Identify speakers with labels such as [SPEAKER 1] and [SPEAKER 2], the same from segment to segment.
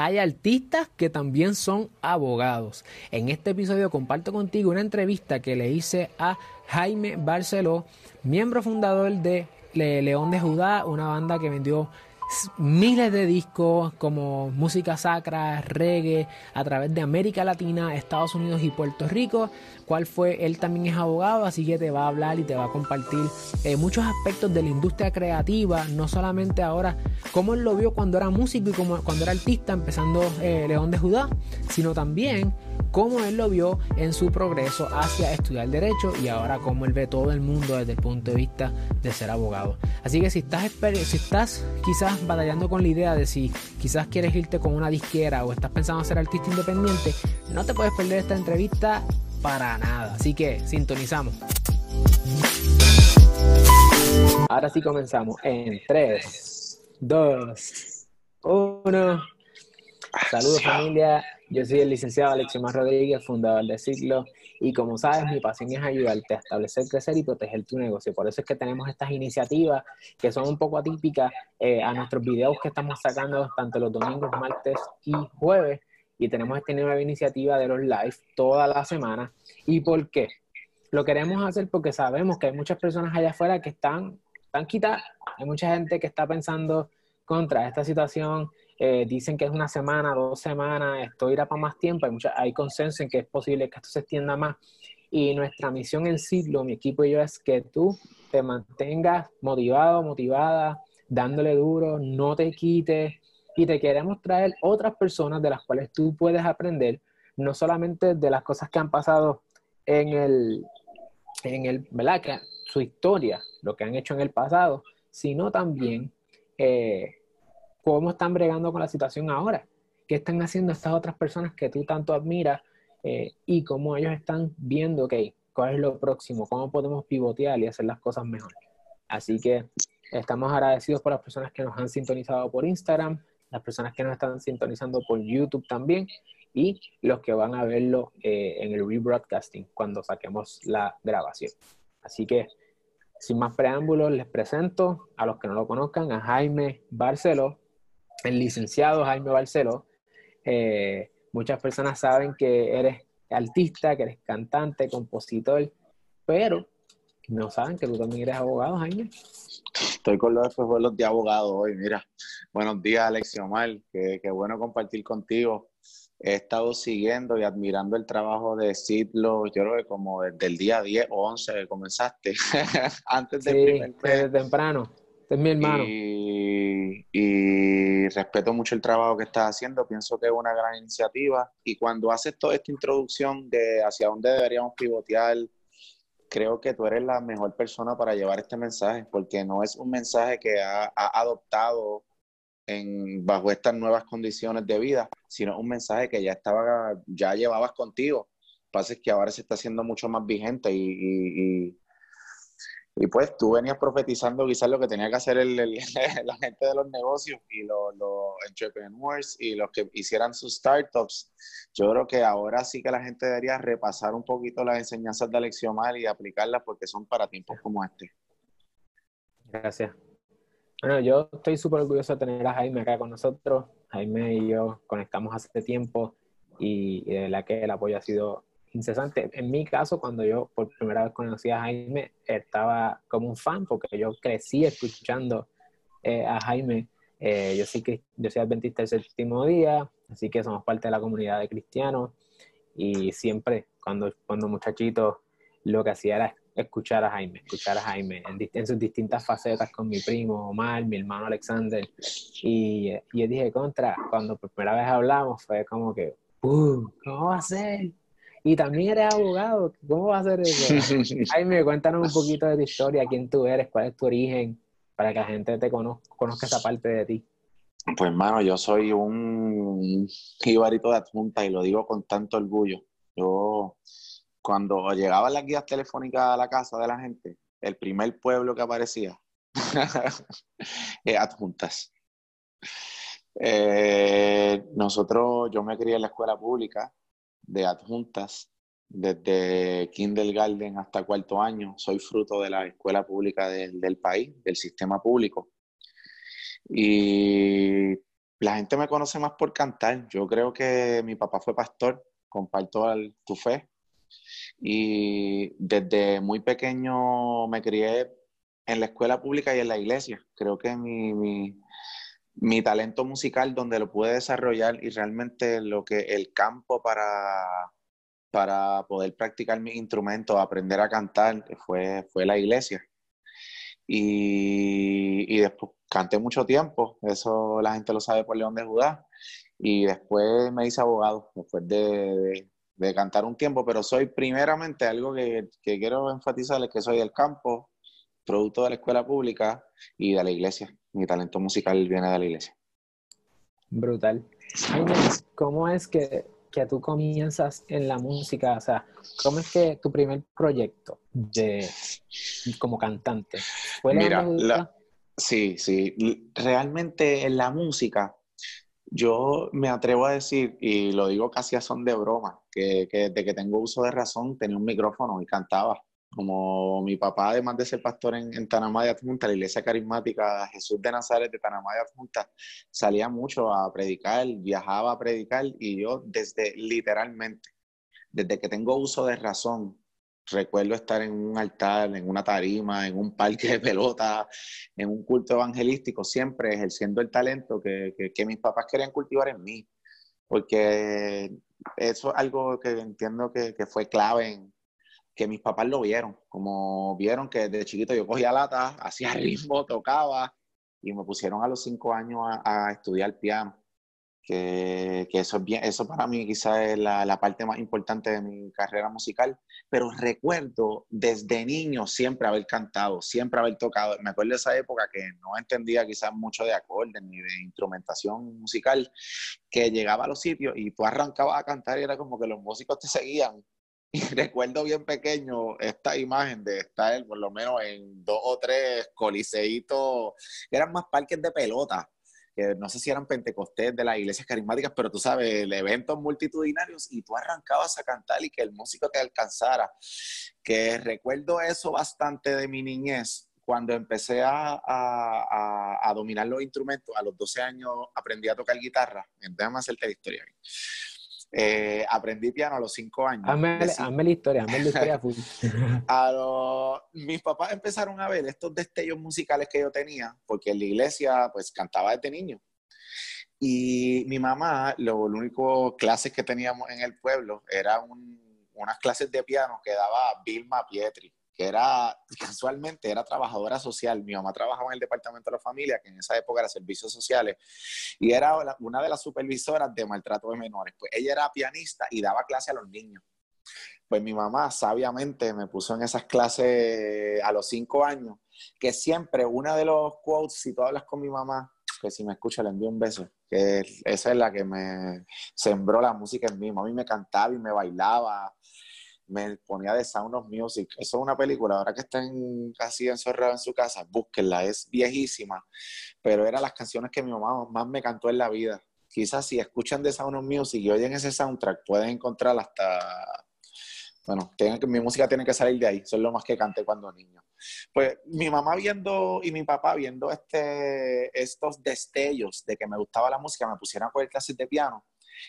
[SPEAKER 1] hay artistas que también son abogados. En este episodio comparto contigo una entrevista que le hice a Jaime Barceló, miembro fundador de León de Judá, una banda que vendió miles de discos como música sacra, reggae, a través de América Latina, Estados Unidos y Puerto Rico. Cuál fue, él también es abogado, así que te va a hablar y te va a compartir eh, muchos aspectos de la industria creativa, no solamente ahora cómo él lo vio cuando era músico y como, cuando era artista, empezando eh, León de Judá, sino también cómo él lo vio en su progreso hacia estudiar derecho y ahora cómo él ve todo el mundo desde el punto de vista de ser abogado. Así que si estás, si estás quizás batallando con la idea de si quizás quieres irte con una disquera o estás pensando ser artista independiente, no te puedes perder esta entrevista para nada. Así que sintonizamos. Ahora sí comenzamos en 3, 2, 1. Saludos familia, yo soy el licenciado Alexio Rodríguez, fundador de Ciclo, y como sabes, mi pasión es ayudarte a establecer, crecer y proteger tu negocio. Por eso es que tenemos estas iniciativas que son un poco atípicas eh, a nuestros videos que estamos sacando tanto los domingos, martes y jueves. Y tenemos esta nueva iniciativa de los live toda la semana. ¿Y por qué? Lo queremos hacer porque sabemos que hay muchas personas allá afuera que están, están quitadas. Hay mucha gente que está pensando contra esta situación eh, dicen que es una semana, dos semanas, esto irá para más tiempo, hay, mucha, hay consenso en que es posible que esto se extienda más. Y nuestra misión en Siglo, mi equipo y yo, es que tú te mantengas motivado, motivada, dándole duro, no te quites y te queremos traer otras personas de las cuales tú puedes aprender, no solamente de las cosas que han pasado en el, en el, ¿verdad? Que, su historia, lo que han hecho en el pasado, sino también eh, cómo están bregando con la situación ahora, qué están haciendo estas otras personas que tú tanto admiras eh, y cómo ellos están viendo, ok, cuál es lo próximo, cómo podemos pivotear y hacer las cosas mejor. Así que estamos agradecidos por las personas que nos han sintonizado por Instagram, las personas que nos están sintonizando por YouTube también y los que van a verlo eh, en el rebroadcasting cuando saquemos la grabación. Así que, sin más preámbulos, les presento a los que no lo conozcan a Jaime Barceló, el licenciado Jaime Barceló. Eh, muchas personas saben que eres artista, que eres cantante, compositor, pero no saben que tú también eres abogado, Jaime.
[SPEAKER 2] Estoy con los espejuelos de abogado hoy, mira. Buenos días, Alexio Omar. Qué, bueno compartir contigo. He estado siguiendo y admirando el trabajo de Citlo, yo creo que como desde el día 10 o 11 que comenzaste, antes del
[SPEAKER 1] sí, Desde temprano. Este es mi hermano.
[SPEAKER 2] Y, respeto mucho el trabajo que estás haciendo. Pienso que es una gran iniciativa. Y cuando haces toda esta introducción de hacia dónde deberíamos pivotear, creo que tú eres la mejor persona para llevar este mensaje, porque no es un mensaje que ha, adoptado en, bajo estas nuevas condiciones de vida, sino un mensaje que ya estaba, ya llevabas contigo. Lo que pasa es que ahora se está haciendo mucho más vigente y y pues tú venías profetizando quizás lo que tenía que hacer el, la gente de los negocios y los, entrepreneurs y los que hicieran sus startups. Yo creo que ahora sí que la gente debería repasar un poquito las enseñanzas de Alexiomar y aplicarlas porque son para tiempos como este.
[SPEAKER 1] Gracias. Bueno, yo estoy súper orgulloso de tener a Jaime acá con nosotros. Jaime y yo conectamos hace tiempo y, y de verdad que el apoyo ha sido incesante. En mi caso, cuando yo por primera vez conocí a Jaime, estaba como un fan porque yo crecí escuchando eh, a Jaime. Eh, yo, sí que, yo soy adventista del séptimo día, así que somos parte de la comunidad de cristianos y siempre cuando, cuando muchachito lo que hacía era escuchar a Jaime, escuchar a Jaime en, sus distintas facetas con mi primo Omar, mi hermano Alexander. Y, yo dije, contra, cuando por primera vez hablamos fue como que, ¿cómo va a ser? Y también eres abogado. ¿Cómo va a ser eso? Jaime, cuéntanos un poquito de tu historia, quién tú eres, cuál es tu origen, para que la gente te conozca, conozca esa parte de ti.
[SPEAKER 2] Pues, hermano, yo soy un jibarito de adjunta y lo digo con tanto orgullo. Yo, cuando llegaban las guías telefónicas a la casa de la gente, el primer pueblo que aparecía es adjuntas. Eh, nosotros, yo me crié en la escuela pública, de adjuntas desde kindergarten hasta cuarto año. Soy fruto de la escuela pública del país, del sistema público. Y la gente me conoce más por cantar. Yo creo que mi papá fue pastor, comparto tu fe. Y desde muy pequeño me crié en la escuela pública y en la iglesia. Creo que mi, talento musical, donde lo pude desarrollar y realmente lo que el campo para, para poder practicar mis instrumentos, aprender a cantar, fue, fue la iglesia. Y, y, después canté mucho tiempo, eso la gente lo sabe por León de Judá. Y después me hice abogado, después de, de, cantar un tiempo, pero soy primeramente algo que, que quiero enfatizar, es que soy del campo, producto de la escuela pública y de la iglesia. Mi talento musical viene de la iglesia.
[SPEAKER 1] Brutal. ¿Cómo es que, que tú comienzas en la música? O sea, ¿cómo es que tu primer proyecto de como cantante
[SPEAKER 2] fue la Sí, sí. Realmente en la música, yo me atrevo a decir, y lo digo casi a son de broma, que, que desde que tengo uso de razón tenía un micrófono y cantaba. Como mi papá, además de ser pastor en, en Tanamá de Adjunta, la iglesia carismática Jesús de Nazaret de Tanamá de Adjunta, salía mucho a predicar, viajaba a predicar y yo desde literalmente, desde que tengo uso de razón, recuerdo estar en un altar, en una tarima, en un parque de pelota, en un culto evangelístico, siempre ejerciendo el talento que, que, mis papás querían cultivar en mí. Porque eso es algo que entiendo que, que, fue clave en que mis papás lo vieron, como vieron que desde chiquito yo cogía lata, hacía ritmo, tocaba y me pusieron a los cinco años a, a estudiar piano que, eso, es bien, eso para mí quizás es la, la, parte más importante de mi carrera musical, pero recuerdo desde niño siempre haber cantado, siempre haber tocado. Me acuerdo de esa época que no entendía quizás mucho de acordes ni de instrumentación musical, que llegaba a los sitios y tú arrancabas a cantar y era como que los músicos te seguían. Recuerdo bien pequeño esta imagen de estar por lo menos en dos o tres coliseitos, eran más parques de pelota, que no sé si eran pentecostés de las iglesias carismáticas, pero tú sabes, eventos multitudinarios y tú arrancabas a cantar y que el músico te alcanzara. Que recuerdo eso bastante de mi niñez. Cuando empecé a, a, a dominar los instrumentos, a los 12 años aprendí a tocar guitarra. Déjame hacerte la historia. Eh, aprendí piano a los cinco años.
[SPEAKER 1] Hazme, la historia, hazme la historia.
[SPEAKER 2] a los, mis papás empezaron a ver estos destellos musicales que yo tenía, porque en la iglesia pues cantaba desde niño. Y mi mamá, lo, lo único clases que teníamos en el pueblo era unas clases de piano que daba Vilma Pietri que era, casualmente, era trabajadora social. Mi mamá trabajaba en el departamento de la familia, que en esa época era servicios sociales, y era una de las supervisoras de maltrato de menores. Pues ella era pianista y daba clase a los niños. Pues mi mamá sabiamente me puso en esas clases a los cinco años, que siempre una de los quotes, si tú hablas con mi mamá, que si me escucha le envío un beso, que esa es la que me sembró la música en mí. Mami me cantaba y me bailaba, me ponía de Sound of Music. Eso es una película, ahora que están casi encerrados en su casa, búsquenla, es viejísima, pero eran las canciones que mi mamá más me cantó en la vida. Quizás si escuchan de Sound of Music y oyen ese soundtrack, pueden encontrar hasta, bueno, que, mi música tiene que salir de ahí, eso es lo más que canté cuando niño. Pues mi mamá viendo y mi papá viendo este, estos destellos de que me gustaba la música, me pusieron a coger clases de piano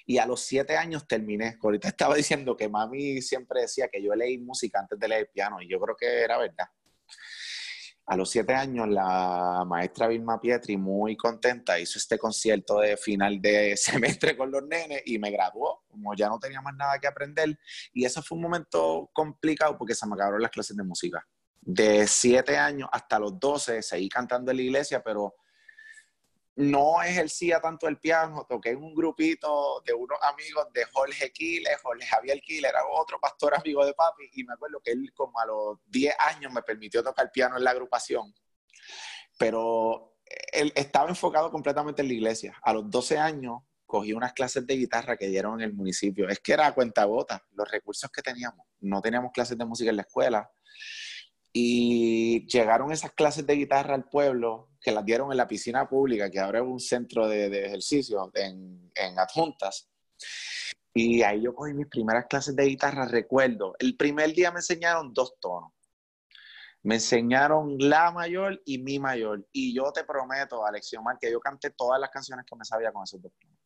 [SPEAKER 2] y a los siete años terminé. Ahorita estaba diciendo que mami siempre decía que yo leí música antes de leer piano y yo creo que era verdad. A los siete años, la maestra Vilma Pietri, muy contenta, hizo este concierto de final de semestre con los nenes y me graduó, como ya no tenía más nada que aprender. Y eso fue un momento complicado porque se me acabaron las clases de música. De siete años hasta los doce seguí cantando en la iglesia, pero no ejercía tanto el piano, toqué en un grupito de unos amigos de Jorge Quiles, Jorge Javier Quiles era otro pastor amigo de papi, y me acuerdo que él como a los 10 años me permitió tocar piano en la agrupación, pero él estaba enfocado completamente en la iglesia. A los 12 años cogí unas clases de guitarra que dieron en el municipio. Es que era a cuenta gota los recursos que teníamos. No teníamos clases de música en la escuela. Y llegaron esas clases de guitarra al pueblo que las dieron en la piscina pública, que ahora es un centro de, de ejercicio en, en adjuntas. Y ahí yo cogí mis primeras clases de guitarra, recuerdo. El primer día me enseñaron dos tonos. Me enseñaron la mayor y mi mayor. Y yo te prometo, Alexiomar, que yo canté todas las canciones que me sabía con esos dos tonos.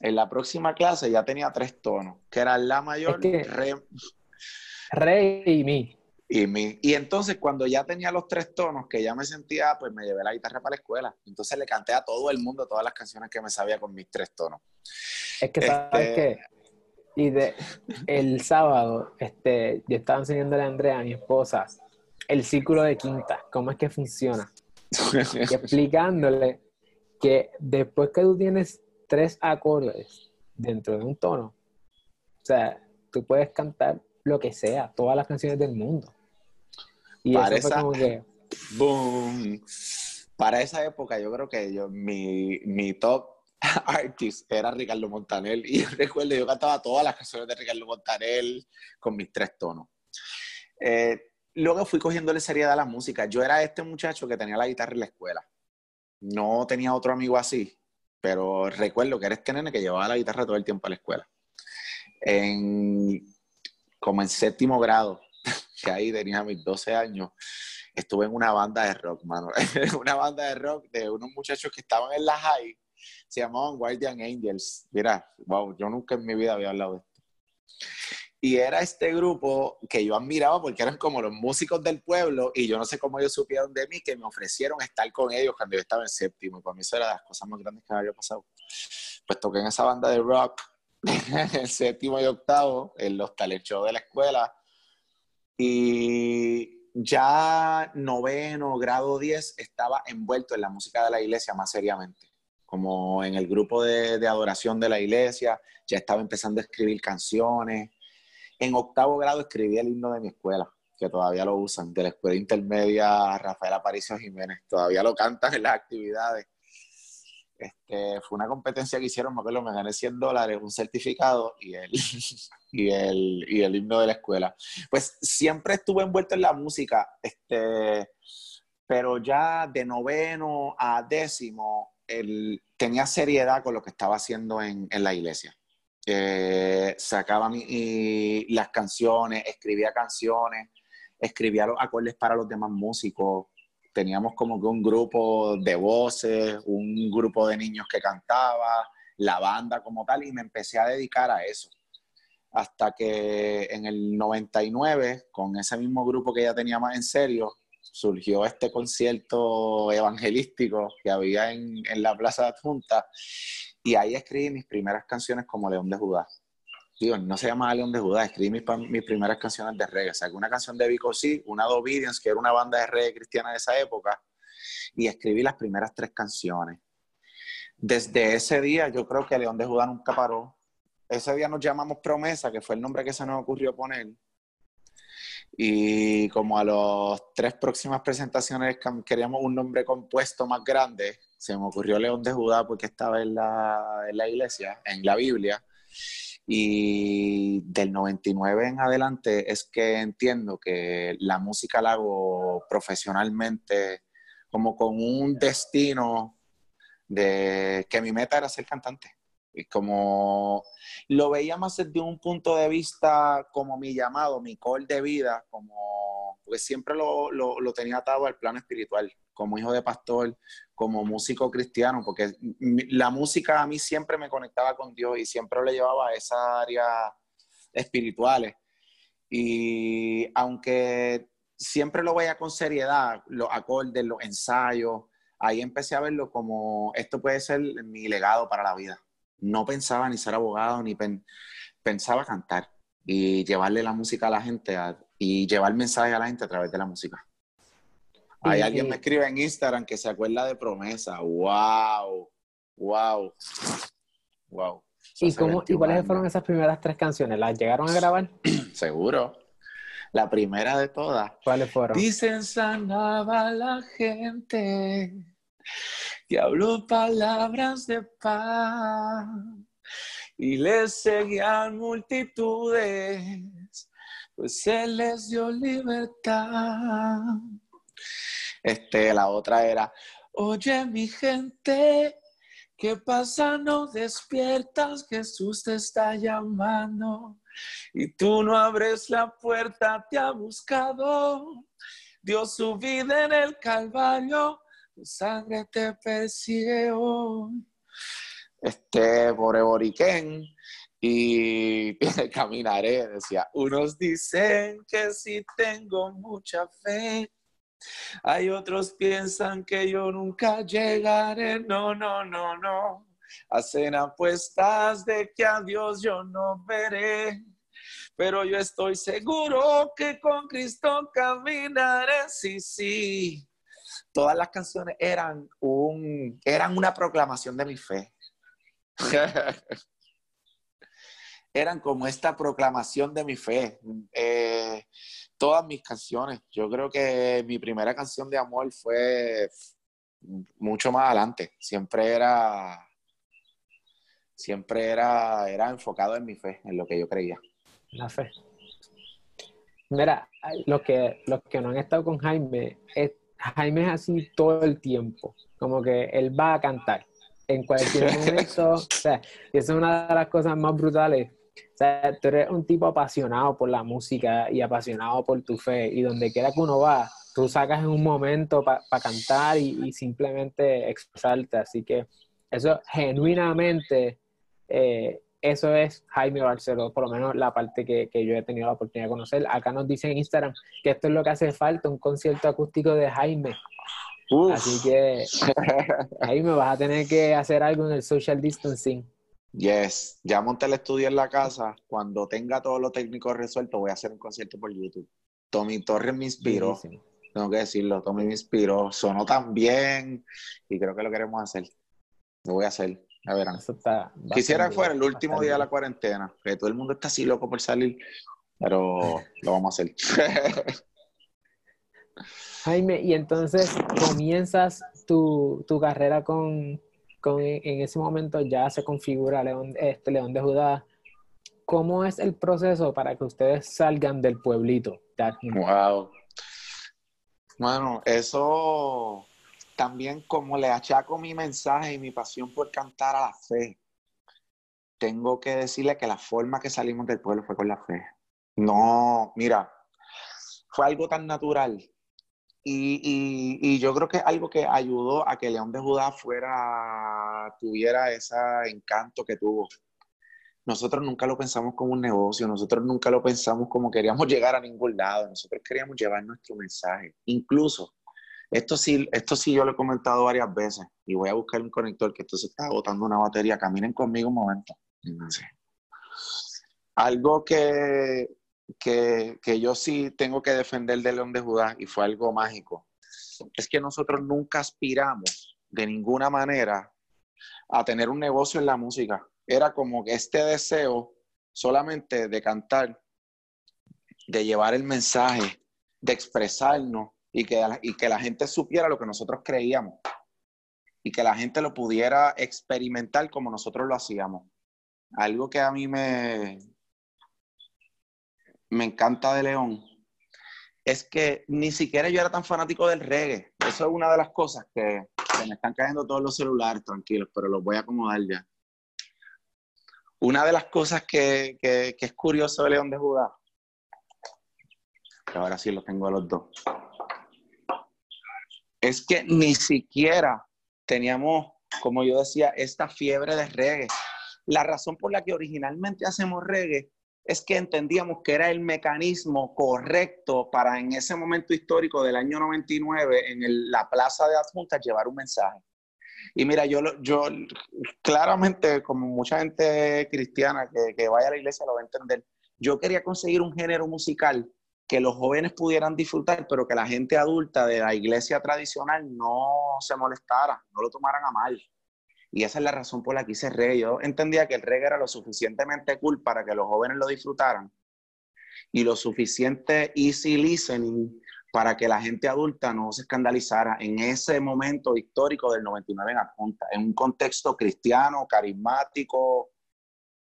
[SPEAKER 2] En la próxima clase ya tenía tres tonos, que eran la mayor, re...
[SPEAKER 1] re y mi.
[SPEAKER 2] Y, mi, y entonces cuando ya tenía los tres tonos, que ya me sentía, pues me llevé la guitarra para la escuela. Entonces le canté a todo el mundo todas las canciones que me sabía con mis tres tonos.
[SPEAKER 1] Es que, ¿sabes este qué? Y de, el sábado, este, yo estaba enseñándole a Andrea, a mi esposa, el círculo de quinta, cómo es que funciona. y explicándole que después que tú tienes tres acordes dentro de un tono, o sea, tú puedes cantar lo que sea, todas las canciones del mundo.
[SPEAKER 2] Y Para eso fue como que... Boom. Para esa época yo creo que yo, mi, mi top artist era Ricardo Montaner y recuerdo yo cantaba todas las canciones de Ricardo Montaner con mis tres tonos. Eh, luego fui cogiéndole seriedad a la música. Yo era este muchacho que tenía la guitarra en la escuela. No tenía otro amigo así, pero recuerdo que era este nene que llevaba la guitarra todo el tiempo a la escuela. En, como en séptimo grado, que ahí tenía mis 12 años, estuve en una banda de rock, mano. una banda de rock de unos muchachos que estaban en la high se llamaban Guardian Angels. Mira, wow, yo nunca en mi vida había hablado de esto. Y era este grupo que yo admiraba porque eran como los músicos del pueblo y yo no sé cómo ellos supieron de mí que me ofrecieron estar con ellos cuando yo estaba en séptimo. Y para mí eso era de las cosas más grandes que me había pasado. Pues toqué en esa banda de rock en séptimo y octavo en los talent de la escuela. Y ya noveno, grado 10, estaba envuelto en la música de la iglesia más seriamente como en el grupo de, de, adoración de la iglesia, ya estaba empezando a escribir canciones. En octavo grado escribí el himno de mi escuela, que todavía lo usan, de la escuela intermedia Rafael Aparicio Jiménez, todavía lo cantan en las actividades. Este, fue una competencia que hicieron, me acuerdo, me gané 100 dólares, un certificado y el, himno de la escuela. Pues siempre estuve envuelto en la música, este, pero ya de noveno a décimo tenía seriedad con lo que estaba haciendo en, la iglesia. Eh, sacaba las canciones, escribía canciones, escribía los acordes para los demás músicos. Teníamos como que un grupo de voces, un grupo de niños que cantaba, la banda como tal, y me empecé a dedicar a eso. Hasta que en el 99, con ese mismo grupo que ya tenía más en serio, surgió este concierto evangelístico que había en, la Plaza de Adjunta y ahí escribí mis primeras canciones como León de Judá. No se llama León de Judá, escribí mis, mis primeras canciones de reggae. Saqué una canción de Vico Sí, una de Obedience, que era una banda de reggae cristiana de esa época, y escribí las primeras tres canciones. Desde ese día yo creo que León de Judá nunca paró. Ese día nos llamamos Promesa, que fue el nombre que se nos ocurrió poner y como a las tres próximas presentaciones queríamos un nombre compuesto más grande, se me ocurrió León de Judá porque estaba en la iglesia, en la Biblia. Y del 99 en adelante es que entiendo que la música la hago profesionalmente, como con un destino de que mi meta era ser cantante. Y como lo veía más desde un punto de vista como mi llamado, mi call de vida, como pues siempre lo, lo, tenía atado al plano espiritual, como hijo de pastor, como músico cristiano, porque la música a mí siempre me conectaba con Dios y siempre le llevaba a esas áreas espirituales. Y aunque siempre lo veía con seriedad, los acordes, los ensayos, ahí empecé a verlo como esto puede ser mi legado para la vida no pensaba ni ser abogado, ni pensaba cantar y llevarle la música a la gente y llevar mensaje a la gente a través de la música. Hay alguien me escribe en Instagram que se acuerda de promesa. ¡Wow! ¡Wow! ¡Wow!
[SPEAKER 1] ¿Y, cómo, ¿Y cuáles fueron esas primeras tres canciones? ¿Las llegaron a grabar?
[SPEAKER 2] Seguro. La primera de todas.
[SPEAKER 1] ¿Cuáles fueron?
[SPEAKER 2] Dicen sanaba la gente y habló palabras de paz y les seguían multitudes, pues Él les dio libertad. Este, la otra era, oye mi gente, ¿qué pasa? No despiertas, Jesús te está llamando y tú no abres la puerta, te ha buscado dio su vida en el Calvario, sangre te persigue hoy. Este, por Boriquén, y caminaré, decía, unos dicen que si tengo mucha fe, hay otros piensan que yo nunca llegaré, no, no, no, no, hacen apuestas de que a Dios yo no veré, pero yo estoy seguro que con Cristo caminaré, sí, sí. Todas las canciones eran, un, eran una proclamación de mi fe. eran como esta proclamación de mi fe. Eh, todas mis canciones. Yo creo que mi primera canción de amor fue mucho más adelante. Siempre era, siempre era, era enfocado en mi fe, en lo que yo creía.
[SPEAKER 1] La fe. Mira, los que, los que no han estado con Jaime, es, Jaime es así todo el tiempo. Como que él va a cantar en cualquier momento. o sea, y eso es una de las cosas más brutales o sea, tú eres un tipo apasionado por la música y apasionado por tu fe y donde quiera que uno va, tú sacas en un momento para cantar y, simplemente expresarte. Así que eso genuinamente, eh, eso es Jaime Barceló, por lo menos la parte que, que, yo he tenido la oportunidad de conocer. Acá nos dicen en Instagram que esto es lo que hace falta, un concierto acústico de Jaime. Así que ahí me vas a tener que hacer algo en el social distancing.
[SPEAKER 2] Yes, ya monté el estudio en la casa. Cuando tenga todo lo técnico resuelto, voy a hacer un concierto por YouTube. Tommy Torres me inspiró. Tengo que decirlo, Tommy me inspiró. Sonó tan bien y creo que lo queremos hacer. Lo voy a hacer. A ver, Quisiera que fuera el último día de la cuarentena, que todo el mundo está así loco por salir, pero lo vamos a hacer.
[SPEAKER 1] Jaime, y entonces comienzas tu, tu carrera con, en ese momento ya se configura León, este León de Judá. ¿Cómo es el proceso para que ustedes salgan del pueblito?
[SPEAKER 2] Wow. Bueno, eso también como le achaco mi mensaje y mi pasión por cantar a la fe, tengo que decirle que la forma que salimos del pueblo fue con la fe. No, mira, fue algo tan natural y, yo creo que algo que ayudó a que León de Judá fuera, tuviera ese encanto que tuvo. Nosotros nunca lo pensamos como un negocio, nosotros nunca lo pensamos como queríamos llegar a ningún lado, nosotros queríamos llevar nuestro mensaje. Incluso, esto sí, esto sí yo lo he comentado varias veces y voy a buscar un conector que esto se está agotando una batería. Caminen conmigo un momento. Algo que, que, yo sí tengo que defender de León de Judá y fue algo mágico, es que nosotros nunca aspiramos de ninguna manera a tener un negocio en la música. Era como que este deseo solamente de cantar, de llevar el mensaje, de expresarnos y que, y que la gente supiera lo que nosotros creíamos y que la gente lo pudiera experimentar como nosotros lo hacíamos. Algo que a mí me, me encanta de León es que ni siquiera yo era tan fanático del reggae. Eso es una de las cosas que, me están cayendo todos los celulares, tranquilos, pero los voy a acomodar ya. Una de las cosas que, es curioso de León de Judá, que ahora sí los tengo a los dos, es que ni siquiera teníamos, como yo decía, esta fiebre de reggae. La razón por la que originalmente hacemos reggae es que entendíamos que era el mecanismo correcto para en ese momento histórico del año 99 en la plaza de adjuntas llevar un mensaje. Y mira, yo, yo claramente, como mucha gente cristiana que vaya a la iglesia lo va a entender, yo quería conseguir un género musical que los jóvenes pudieran disfrutar, pero que la gente adulta de la iglesia tradicional no se molestara, no lo tomaran a mal. Y esa es la razón por la que hice reggae. Yo entendía que el reggae era lo suficientemente cool para que los jóvenes lo disfrutaran y lo suficiente easy listening para que la gente adulta no se escandalizara en ese momento histórico del 99 en Adjunta, en un contexto cristiano, carismático,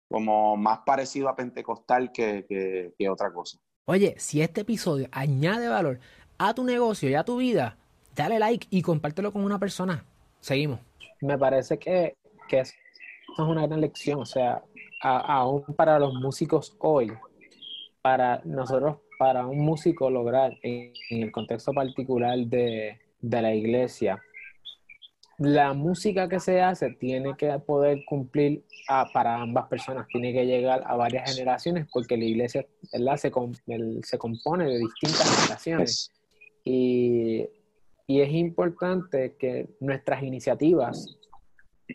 [SPEAKER 2] como más parecido a pentecostal que, que, que otra cosa.
[SPEAKER 3] Oye, si este episodio añade valor a tu negocio y a tu vida, dale like y compártelo con una persona. Seguimos
[SPEAKER 1] me parece que, que es una gran lección, o sea, aún para los músicos hoy, para nosotros para un músico lograr en, el contexto particular de, la iglesia, la música que se hace tiene que poder cumplir para ambas personas, tiene que llegar a varias generaciones porque la iglesia Se, se compone de distintas generaciones. Y, y es importante que nuestras iniciativas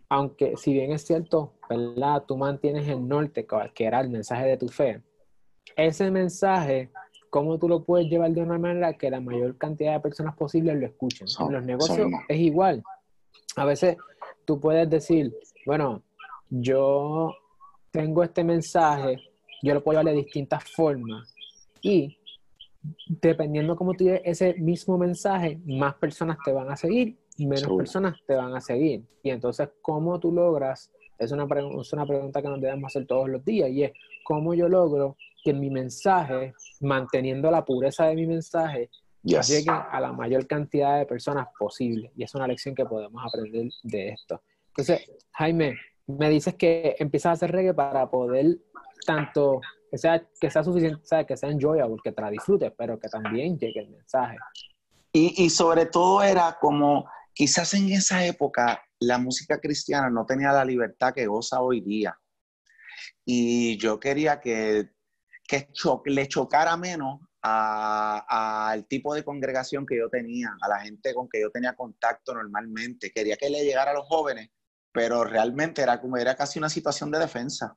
[SPEAKER 1] aunque si bien es cierto, ¿verdad? Tú mantienes el norte, que era el mensaje de tu fe. Ese mensaje, ¿cómo tú lo puedes llevar de una manera que la mayor cantidad de personas posibles lo escuchen? en los negocios es igual. A veces tú puedes decir, bueno, yo tengo este mensaje, yo lo puedo llevar de distintas formas y dependiendo cómo tú ese mismo mensaje, más personas te van a seguir menos personas te van a seguir. Y entonces, ¿cómo tú logras? Es una, es una pregunta que nos debemos hacer todos los días y es, ¿cómo yo logro que mi mensaje, manteniendo la pureza de mi mensaje, llegue a la mayor cantidad de personas posible? Y es una lección que podemos aprender de esto. Entonces, Jaime, me dices que empiezas a hacer reggae para poder tanto que sea, que sea suficiente, que sea enjoyable, que te la disfrutes, pero que también llegue el mensaje.
[SPEAKER 2] Y, y sobre todo era como Quizás en esa época la música cristiana no tenía la libertad que goza hoy día. Y yo quería que, que le chocara menos al tipo de congregación que yo tenía, a la gente con que yo tenía contacto normalmente. Quería que le llegara a los jóvenes, pero realmente era como era casi una situación de defensa,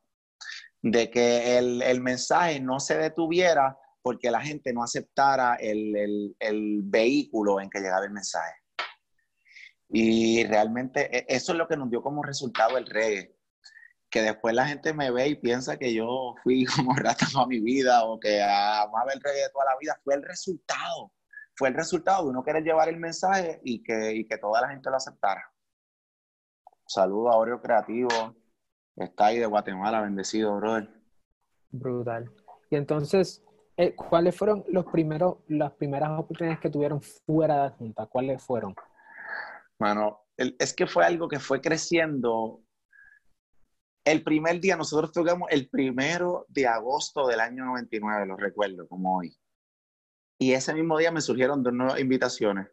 [SPEAKER 2] de que el, mensaje no se detuviera porque la gente no aceptara el, el vehículo en que llegaba el mensaje. Y realmente e, eso es lo que nos dio como resultado el reggae. Que después la gente me ve y piensa que yo fui como rata toda mi vida o que amaba el reggae toda la vida. Fue el resultado. Fue el resultado de uno querer llevar el mensaje y que, y que toda la gente lo aceptara. Saludos a Oreo Creativo. Está ahí de Guatemala, bendecido, brother.
[SPEAKER 1] Brutal. Y entonces, eh, ¿cuáles fueron los primeros, las primeras oportunidades que tuvieron fuera de la Junta? ¿Cuáles fueron?
[SPEAKER 2] Mano, es que fue algo que fue creciendo. El primer día, nosotros tocamos el primero de agosto del año 99, lo recuerdo como hoy. Y ese mismo día me surgieron dos nuevas invitaciones.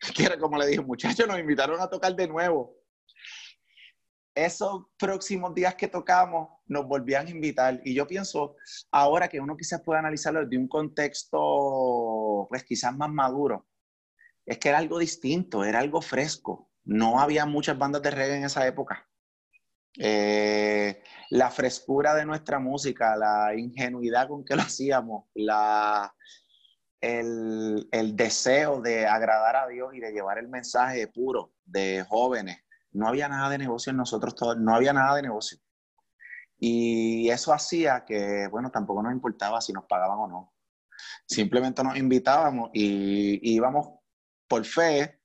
[SPEAKER 2] Que era como le dije, muchachos, nos invitaron a tocar de nuevo. Esos próximos días que tocamos nos volvían a invitar. Y yo pienso, ahora que uno quizás puede analizarlo desde un contexto, pues quizás más maduro, es que era algo distinto, era algo fresco. No había muchas bandas de reggae en esa época. Eh, la frescura de nuestra música, la ingenuidad con que lo hacíamos, la, el, deseo de agradar a Dios y de llevar el mensaje puro de jóvenes. No había nada de negocio en nosotros todos, no había nada de negocio. Y eso hacía que, bueno, tampoco nos importaba si nos pagaban o no. Simplemente nos invitábamos y íbamos por fe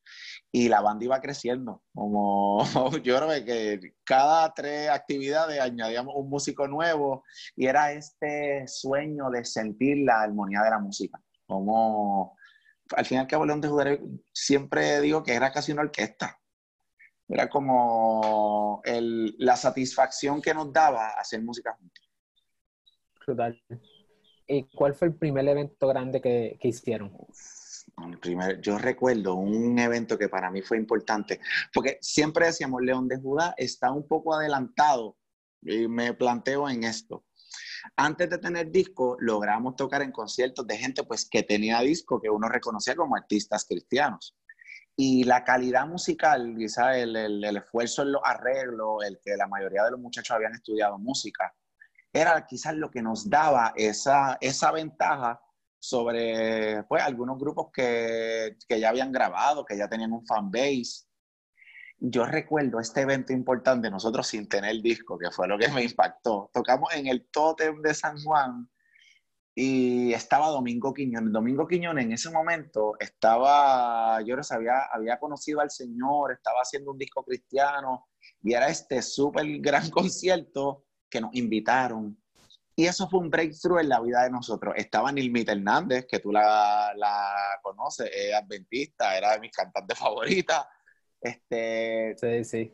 [SPEAKER 2] y la banda iba creciendo. Como yo creo que cada tres actividades añadíamos un músico nuevo y era este sueño de sentir la armonía de la música. Como al final que León de Jugar siempre digo que era casi una orquesta. Era como la satisfacción que nos daba hacer música juntos.
[SPEAKER 1] Total. ¿Y cuál fue el primer evento grande que, que hicieron?
[SPEAKER 2] Primer, yo recuerdo un evento que para mí fue importante, porque siempre decíamos, León de Judá está un poco adelantado, y me planteo en esto. Antes de tener disco, logramos tocar en conciertos de gente pues, que tenía disco, que uno reconocía como artistas cristianos. Y la calidad musical, quizá el, el, el esfuerzo en los arreglos, el que la mayoría de los muchachos habían estudiado música, era quizás lo que nos daba esa, esa ventaja sobre pues, algunos grupos que, que ya habían grabado, que ya tenían un fan base. Yo recuerdo este evento importante, nosotros sin tener disco, que fue lo que me impactó. Tocamos en el Totem de San Juan y estaba Domingo Quiñones. Domingo Quiñones en ese momento estaba, yo no sabía, había conocido al Señor, estaba haciendo un disco cristiano y era este súper gran concierto que nos invitaron y eso fue un breakthrough en la vida de nosotros. Estaba Nilmita Hernández, que tú la, la conoces, es adventista, era de mis cantantes favoritas. Este,
[SPEAKER 1] sí, sí.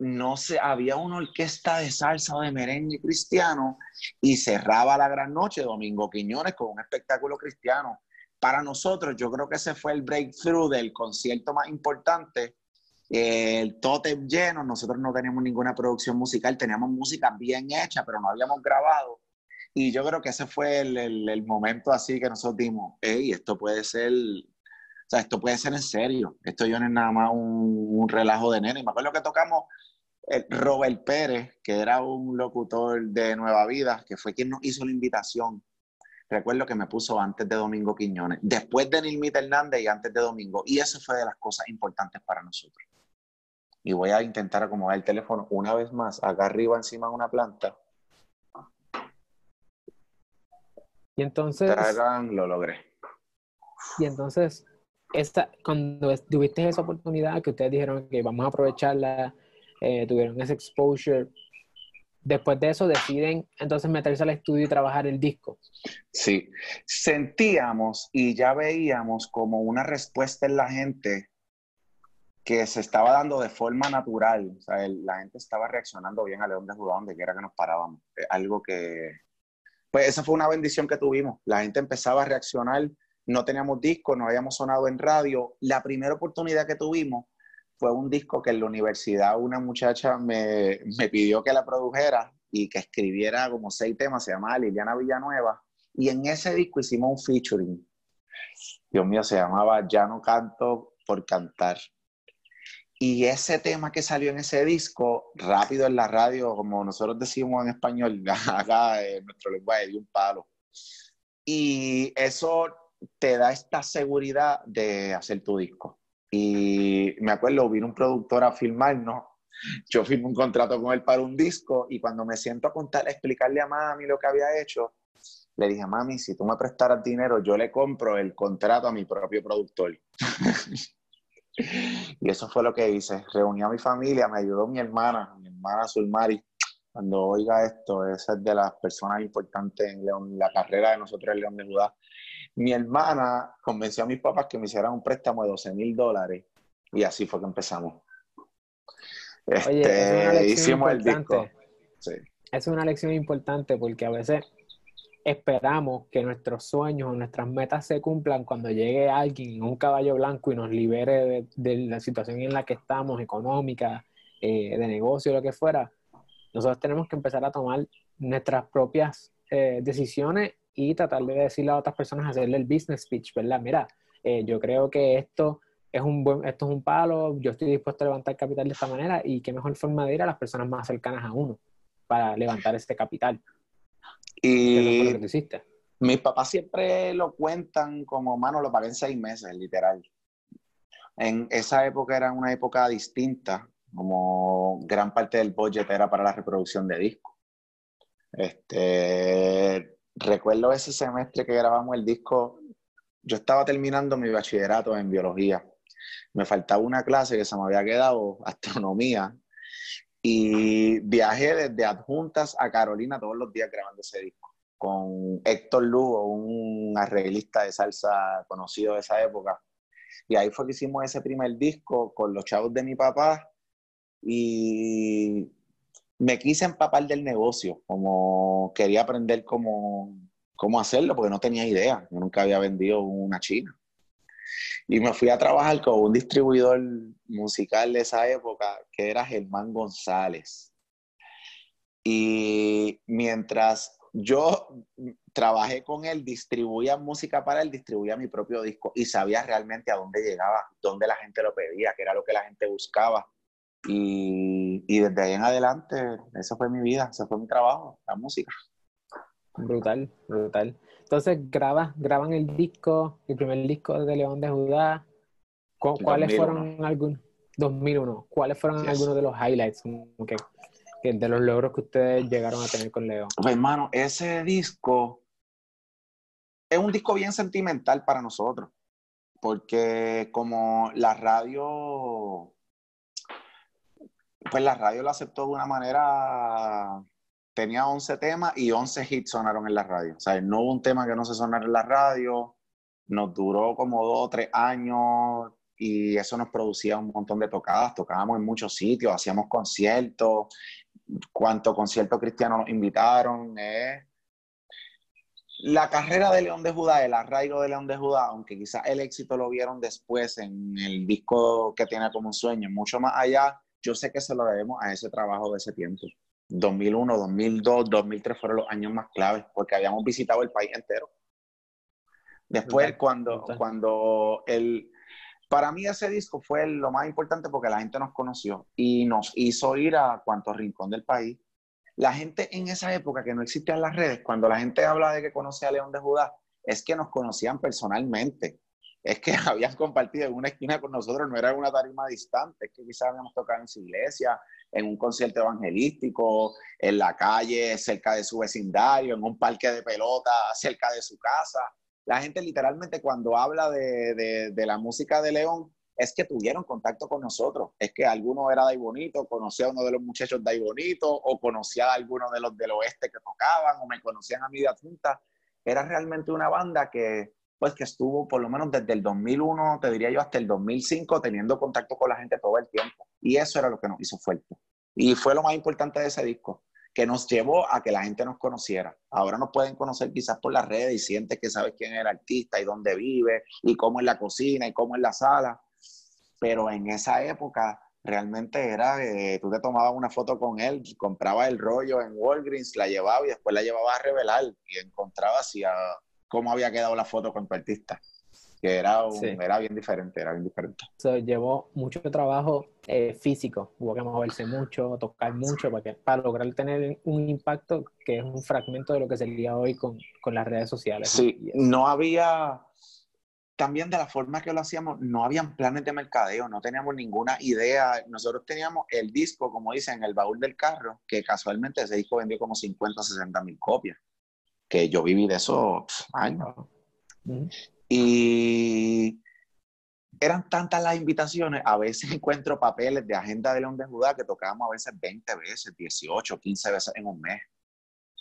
[SPEAKER 2] no se, había una orquesta de salsa o de merengue cristiano y cerraba la gran noche Domingo Quiñones con un espectáculo cristiano. Para nosotros, yo creo que ese fue el breakthrough del concierto más importante. El totem lleno, nosotros no teníamos ninguna producción musical, teníamos música bien hecha, pero no habíamos grabado. Y yo creo que ese fue el, el, momento así que nosotros dimos, hey, esto puede ser, o sea, esto puede ser en serio. Esto yo no es nada más un, un relajo de nene. Y me acuerdo que tocamos Robert Pérez, que era un locutor de Nueva Vida, que fue quien nos hizo la invitación. Recuerdo que me puso antes de Domingo Quiñones, después de Nilmita Hernández y antes de Domingo. Y eso fue de las cosas importantes para nosotros. Y voy a intentar acomodar el teléfono una vez más, acá arriba encima de una planta.
[SPEAKER 1] Y entonces...
[SPEAKER 2] lo logré.
[SPEAKER 1] Y entonces, esta, cuando tuviste esa oportunidad que ustedes dijeron que vamos a aprovecharla eh, tuvieron ese exposure. Después de eso deciden entonces meterse al estudio y trabajar el disco.
[SPEAKER 2] Sí, sentíamos y ya veíamos como una respuesta en la gente que se estaba dando de forma natural. O sea, la gente estaba reaccionando bien a León de Judá donde quiera que nos parábamos. algo que, pues esa fue una bendición que tuvimos. La gente empezaba a reaccionar. No teníamos disco, no habíamos sonado en radio. La primera oportunidad que tuvimos fue un disco que en la universidad una muchacha me, me pidió que la produjera y que escribiera como seis temas, se llamaba Liliana Villanueva, y en ese disco hicimos un featuring. Dios mío, se llamaba Ya no canto por cantar. Y ese tema que salió en ese disco, rápido en la radio, como nosotros decimos en español, acá en nuestro lenguaje, de un palo. Y eso te da esta seguridad de hacer tu disco. Y me acuerdo, vino un productor a filmarnos. Yo firmé un contrato con él para un disco y cuando me siento a contar, explicarle a mami lo que había hecho, le dije, mami, si tú me prestaras dinero, yo le compro el contrato a mi propio productor. y eso fue lo que hice. Reuní a mi familia, me ayudó mi hermana, mi hermana Sulmari. Cuando oiga esto, esa es de las personas importantes en la carrera de nosotros en León de Judá. Mi hermana convenció a mis papás que me hicieran un préstamo de 12 mil dólares y así fue que empezamos.
[SPEAKER 1] Este, hicimos el disco. Es una lección importante porque a veces esperamos que nuestros sueños o nuestras metas se cumplan cuando llegue alguien en un caballo blanco y nos libere de, la situación en la que estamos, económica, eh, de negocio, lo que fuera. Nosotros tenemos que empezar a tomar nuestras propias eh, decisiones y tratar de decirle a otras personas, hacerle el business speech, ¿verdad? Mira, eh, yo creo que esto es un buen, esto es un palo, yo estoy dispuesto a levantar capital de esta manera y qué mejor forma de ir a las personas más cercanas a uno para levantar este capital.
[SPEAKER 2] Y mis papás siempre lo cuentan como, mano, lo pagué en seis meses, literal. En esa época era una época distinta, como gran parte del budget era para la reproducción de discos. Este, recuerdo ese semestre que grabamos el disco, yo estaba terminando mi bachillerato en biología. Me faltaba una clase que se me había quedado, astronomía, y viajé desde Adjuntas a Carolina todos los días grabando ese disco, con Héctor Lugo, un arreglista de salsa conocido de esa época. Y ahí fue que hicimos ese primer disco con los chavos de mi papá y me quise empapar del negocio, como quería aprender cómo, cómo hacerlo, porque no tenía idea. Yo nunca había vendido una china. Y me fui a trabajar con un distribuidor musical de esa época, que era Germán González. Y mientras yo trabajé con él, distribuía música para él, distribuía mi propio disco y sabía realmente a dónde llegaba, dónde la gente lo pedía, qué era lo que la gente buscaba. Y, y desde ahí en adelante, esa fue mi vida, ese fue mi trabajo, la música.
[SPEAKER 1] Brutal, brutal. Entonces grabas, graban el disco, el primer disco de León de Judá. ¿Cuáles fueron algunos? 2001. ¿Cuáles fueron algunos de los highlights de los logros que ustedes llegaron a tener con León?
[SPEAKER 2] Pues, hermano, ese disco es un disco bien sentimental para nosotros, porque como la radio, pues la radio lo aceptó de una manera tenía 11 temas y 11 hits sonaron en la radio. O sea, no hubo un tema que no se sonara en la radio. Nos duró como dos o tres años y eso nos producía un montón de tocadas, tocábamos en muchos sitios, hacíamos conciertos, cuánto concierto cristiano nos invitaron. Eh. La carrera de León de Judá, el arraigo de León de Judá, aunque quizás el éxito lo vieron después en el disco que tiene como un sueño, mucho más allá, yo sé que se lo debemos a ese trabajo de ese tiempo. 2001, 2002, 2003 fueron los años más claves porque habíamos visitado el país entero. Después, cuando, cuando el, para mí ese disco fue lo más importante porque la gente nos conoció y nos hizo ir a cuanto rincón del país. La gente en esa época que no existían las redes, cuando la gente habla de que conocía a León de Judá, es que nos conocían personalmente. Es que habían compartido en una esquina con nosotros, no era una tarima distante, es que quizás habíamos tocado en su iglesia, en un concierto evangelístico, en la calle, cerca de su vecindario, en un parque de pelota, cerca de su casa la gente literalmente cuando habla de, la música de León es que tuvieron contacto con nosotros. Es que alguno era de Bonito, conocía a uno de los muchachos de Bonito, o conocía a alguno de los del oeste que tocaban, o me conocían a mí de adjunta. Era realmente una banda que, pues, que estuvo por lo menos desde el 2001, te diría yo, hasta el 2005, teniendo contacto con la gente todo el tiempo. Y eso era lo que nos hizo fuerte. Y fue lo más importante de ese disco que nos llevó a que la gente nos conociera. Ahora nos pueden conocer quizás por las redes y sientes que sabes quién es el artista y dónde vive y cómo es la cocina y cómo es la sala. Pero en esa época realmente era, que tú te tomabas una foto con él, comprabas el rollo en Walgreens, la llevaba y después la llevabas a revelar y encontrabas cómo había quedado la foto con tu artista que era, era bien diferente, era bien diferente.
[SPEAKER 1] Llevó mucho trabajo eh, físico, hubo que moverse mucho, tocar mucho para, para lograr tener un impacto que es un fragmento de lo que sería hoy con, con las redes sociales.
[SPEAKER 2] Sí, no había, también de la forma que lo hacíamos, no habían planes de mercadeo, no teníamos ninguna idea. Nosotros teníamos el disco, como dicen, en el baúl del carro, que casualmente ese disco vendió como 50 o 60 mil copias, que yo viví de eso años. Y eran tantas las invitaciones, a veces encuentro papeles de agenda de León de Judá que tocábamos a veces 20 veces, 18, 15 veces en un mes.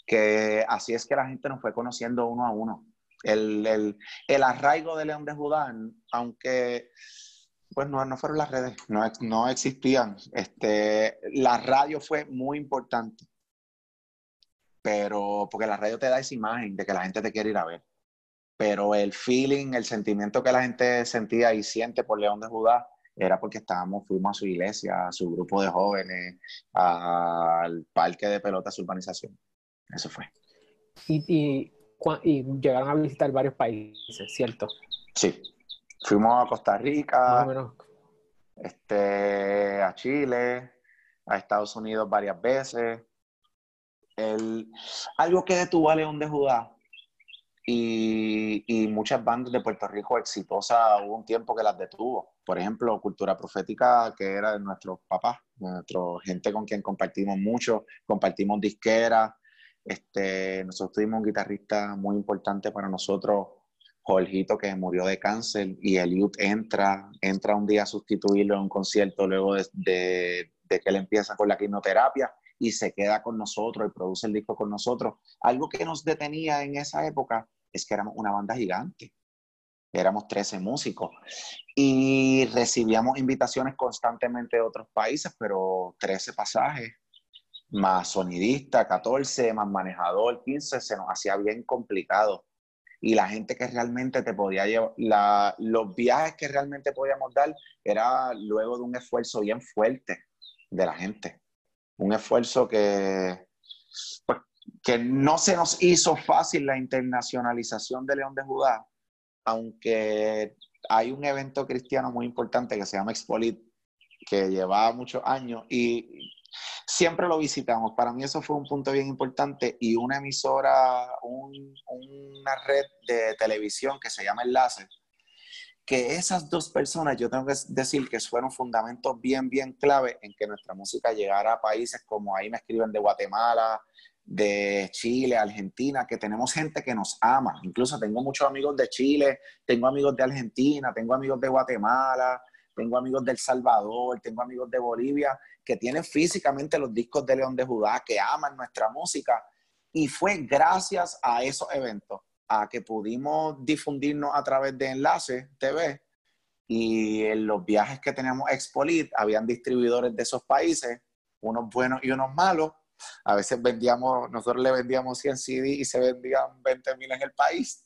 [SPEAKER 2] Que así es que la gente nos fue conociendo uno a uno. El, el, el arraigo de León de Judá, aunque pues no, no fueron las redes, no, no existían. Este, la radio fue muy importante, pero porque la radio te da esa imagen de que la gente te quiere ir a ver pero el feeling, el sentimiento que la gente sentía y siente por León de Judá era porque estábamos, fuimos a su iglesia, a su grupo de jóvenes, al parque de pelota, su urbanización. Eso fue.
[SPEAKER 1] Y, y, llegaron a visitar varios países, ¿cierto?
[SPEAKER 2] Sí. Fuimos a Costa Rica, Este, a Chile, a Estados Unidos varias veces. Algo que detuvo a León de Judá y, muchas bandas de Puerto Rico exitosas hubo un tiempo que las detuvo. Por ejemplo, Cultura Profética, que era de nuestros papás, nuestra gente con quien compartimos mucho, compartimos disqueras. Este, nosotros tuvimos un guitarrista muy importante para nosotros, Jorgito, que murió de cáncer, y Eliud entra, entra un día a sustituirlo en un concierto luego de, de que él empieza con la quimioterapia y se queda con nosotros y produce el disco con nosotros. Algo que nos detenía en esa época es que éramos una banda gigante. Éramos 13 músicos y recibíamos invitaciones constantemente de otros países, pero 13 pasajes, más sonidista, 14, más manejador, 15, se nos hacía bien complicado. Y la gente que realmente te podía llevar, los viajes que realmente podíamos dar era luego de un esfuerzo bien fuerte de la gente. Un esfuerzo que, pues, que no se nos hizo fácil la internacionalización de León de Judá, aunque hay un evento cristiano muy importante que se llama Expolit, que llevaba muchos años y siempre lo visitamos. Para mí eso fue un punto bien importante y una emisora, una red de televisión que se llama Enlace, que esas dos personas, yo tengo que decir que fueron fundamentos bien, bien clave en que nuestra música llegara a países como ahí me escriben de Guatemala, de Chile, Argentina, que tenemos gente que nos ama. Incluso tengo muchos amigos de Chile, tengo amigos de Argentina, tengo amigos de Guatemala, tengo amigos de El Salvador, tengo amigos de Bolivia, que tienen físicamente los discos de León de Judá, que aman nuestra música. Y fue gracias a esos eventos, a que pudimos difundirnos a través de Enlace TV y en los viajes que teníamos Expolit, habían distribuidores de esos países, unos buenos y unos malos. A veces vendíamos, nosotros le vendíamos 100 CD y se vendían 20 mil en el país,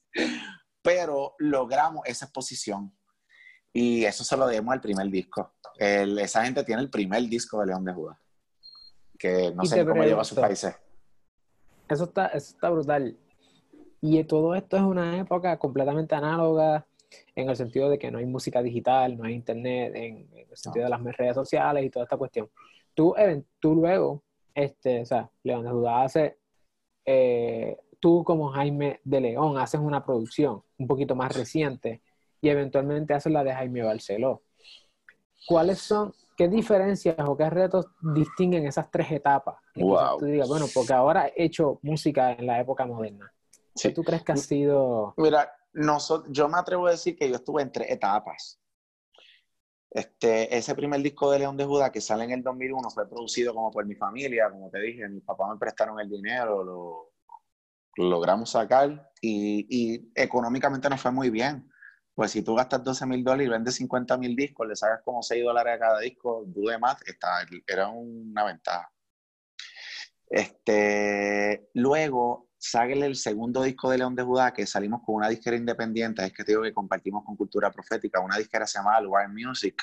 [SPEAKER 2] pero logramos esa exposición. Y eso se lo debemos al primer disco. esa gente tiene el primer disco de León de Judá, que no sé cómo lleva a sus países.
[SPEAKER 1] Eso está, eso está brutal. Y todo esto es una época completamente análoga en el sentido de que no hay música digital, no hay internet, en, el sentido de las redes sociales y toda esta cuestión. Tú, tú luego, este, o sea, León de Judá hace, eh, tú como Jaime de León haces una producción un poquito más reciente y eventualmente haces la de Jaime Barceló. ¿Cuáles son, qué diferencias o qué retos distinguen esas tres etapas?
[SPEAKER 2] Wow.
[SPEAKER 1] Tú digas, bueno, porque ahora he hecho música en la época moderna. ¿Qué tú crees que ha sido?
[SPEAKER 2] Mira, yo me atrevo a decir que yo estuve en tres etapas. Este, ese primer disco de León de Judá que sale en el 2001 fue producido como por mi familia, como te dije, mis papás me prestaron el dinero, lo, logramos sacar y, y, económicamente nos fue muy bien. Pues si tú gastas 12 mil dólares y vendes 50 mil discos, le sacas como 6 dólares a cada disco, dude más, está, era una ventaja. Este, luego sale el segundo disco de León de Judá, que salimos con una disquera independiente, es que te digo que compartimos con Cultura Profética, una disquera se llama Wire Music.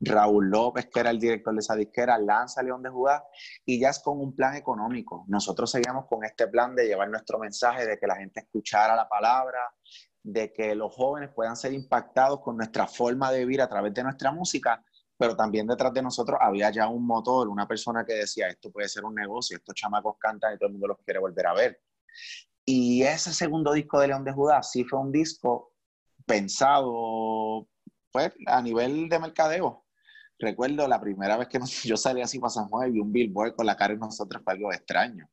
[SPEAKER 2] Raúl López, que era el director de esa disquera, lanza León de Judá y ya es con un plan económico. Nosotros seguíamos con este plan de llevar nuestro mensaje, de que la gente escuchara la palabra, de que los jóvenes puedan ser impactados con nuestra forma de vivir a través de nuestra música, pero también detrás de nosotros había ya un motor, una persona que decía, esto puede ser un negocio, estos chamacos cantan y todo el mundo los quiere volver a ver. Y ese segundo disco de León de Judá sí fue un disco pensado pues, a nivel de mercadeo. Recuerdo la primera vez que yo salí así para San Juan y vi un billboard con la cara de nosotros fue algo extraño.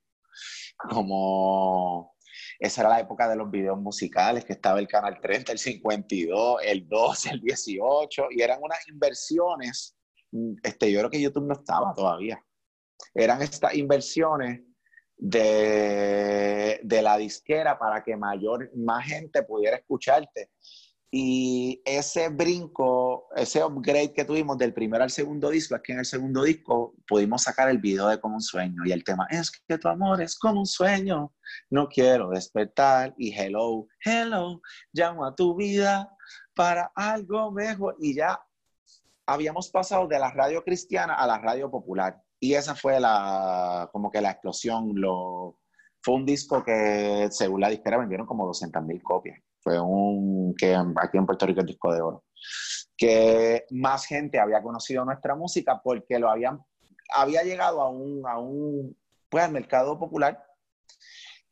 [SPEAKER 2] Como esa era la época de los videos musicales, que estaba el canal 30, el 52, el 12, el 18, y eran unas inversiones. Este, yo creo que YouTube no estaba todavía. Eran estas inversiones de, de, la disquera para que mayor, más gente pudiera escucharte. Y ese brinco, ese upgrade que tuvimos del primero al segundo disco, es que en el segundo disco pudimos sacar el video de Como un sueño. Y el tema es que tu amor es como un sueño, no quiero despertar. Y hello, hello, llamo a tu vida para algo mejor. Y ya habíamos pasado de la radio cristiana a la radio popular. Y esa fue la, como que la explosión. Lo, fue un disco que, según la disquera, vendieron como 200 mil copias. Fue un, que aquí en Puerto Rico disco de oro. Que más gente había conocido nuestra música porque lo habían, había llegado a un, a un, pues al mercado popular.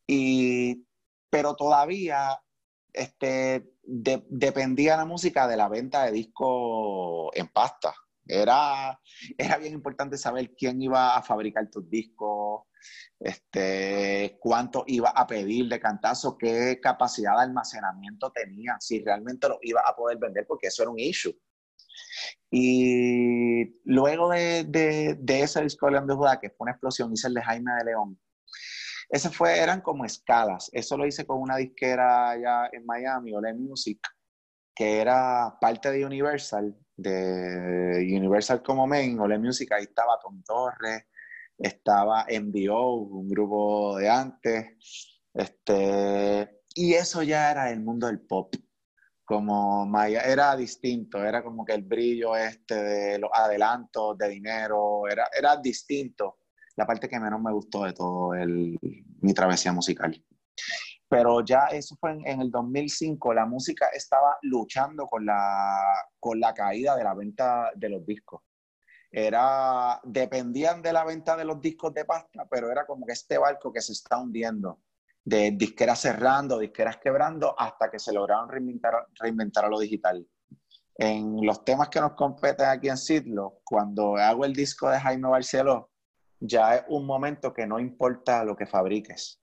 [SPEAKER 2] Y, pero todavía este, dependía la música de la venta de discos en pasta. Era, era bien importante saber quién iba a fabricar tus discos, este, cuánto iba a pedir de cantazo, qué capacidad de almacenamiento tenía, si realmente lo iba a poder vender, porque eso era un issue. Y luego de, de, de ese disco de León de Judá, que fue una explosión, hice el de Jaime de León. Ese fue, eran como escalas. Eso lo hice con una disquera allá en Miami, Ole Music, que era parte de Universal de Universal como main, Ole Music, ahí estaba Tom Torres, estaba MBO, un grupo de antes, este, y eso ya era el mundo del pop, como Maya, era distinto, era como que el brillo este de los adelantos de dinero, era, era distinto, la parte que menos me gustó de todo el, mi travesía musical pero ya eso fue en, el 2005, la música estaba luchando con la, con la caída de la venta de los discos. Era, dependían de la venta de los discos de pasta, pero era como que este barco que se está hundiendo, de disqueras cerrando, disqueras quebrando, hasta que se lograron reinventar, reinventar a lo digital. En los temas que nos competen aquí en Sidlo, cuando hago el disco de Jaime Barceló, ya es un momento que no importa lo que fabriques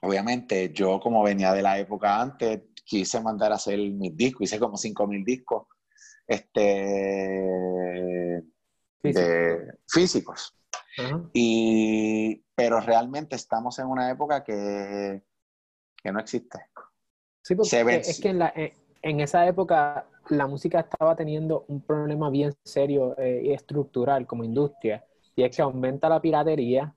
[SPEAKER 2] Obviamente, yo como venía de la época antes, quise mandar a hacer mis discos, hice como 5.000 discos este, de físicos. y, pero realmente estamos en una época que, que no existe.
[SPEAKER 1] Sí, porque es que en, la, en, esa época la música estaba teniendo un problema bien serio eh, y estructural como industria, y es que aumenta la piratería,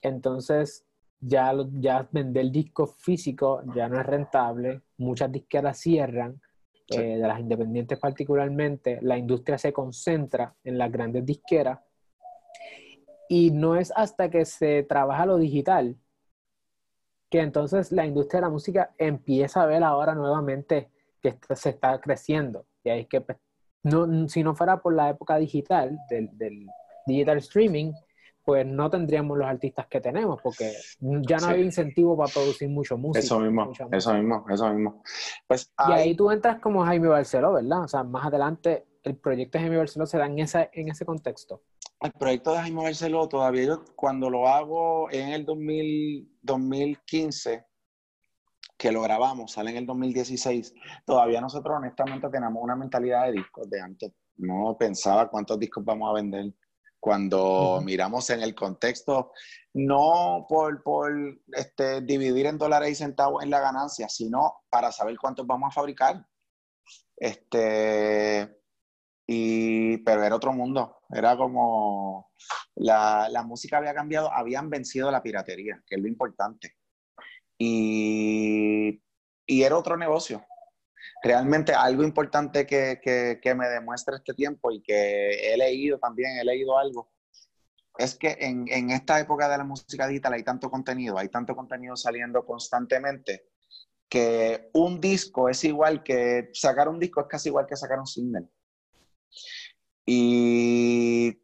[SPEAKER 1] entonces ya, ya vender disco físico ya no es rentable, muchas disqueras cierran, eh, de las independientes particularmente, la industria se concentra en las grandes disqueras, y no es hasta que se trabaja lo digital que entonces la industria de la música empieza a ver ahora nuevamente que se está creciendo. Y ahí es que, pues, no, si no fuera por la época digital, del, del, digital streaming, pues no tendríamos los artistas que tenemos, porque ya no hay incentivo para producir mucho música.
[SPEAKER 2] Eso mismo, eso mismo, eso mismo. Pues,
[SPEAKER 1] y ahí tú entras como Jaime Barceló, ¿verdad? O sea, más adelante el proyecto de Jaime Barceló se da en, esa, en ese contexto.
[SPEAKER 2] El proyecto de Jaime Barceló todavía yo, cuando lo hago en el 2000, 2015, que lo grabamos, sale en el 2016, todavía nosotros honestamente tenemos una mentalidad de discos de antes. No pensaba cuántos discos vamos a vender. Cuando miramos en el contexto, no por, por este, dividir en dólares y centavos en la ganancia, sino para saber cuántos vamos a fabricar. Este, y, pero era otro mundo. Era como la, la música había cambiado, habían vencido la piratería, que es lo importante. Y, y era otro negocio. Realmente algo importante que, que, me demuestra este tiempo y que he leído también, he leído algo, es que en, en esta época de la música digital hay tanto contenido, hay tanto contenido saliendo constantemente, que un disco es igual que sacar un disco es casi igual que sacar un single. Y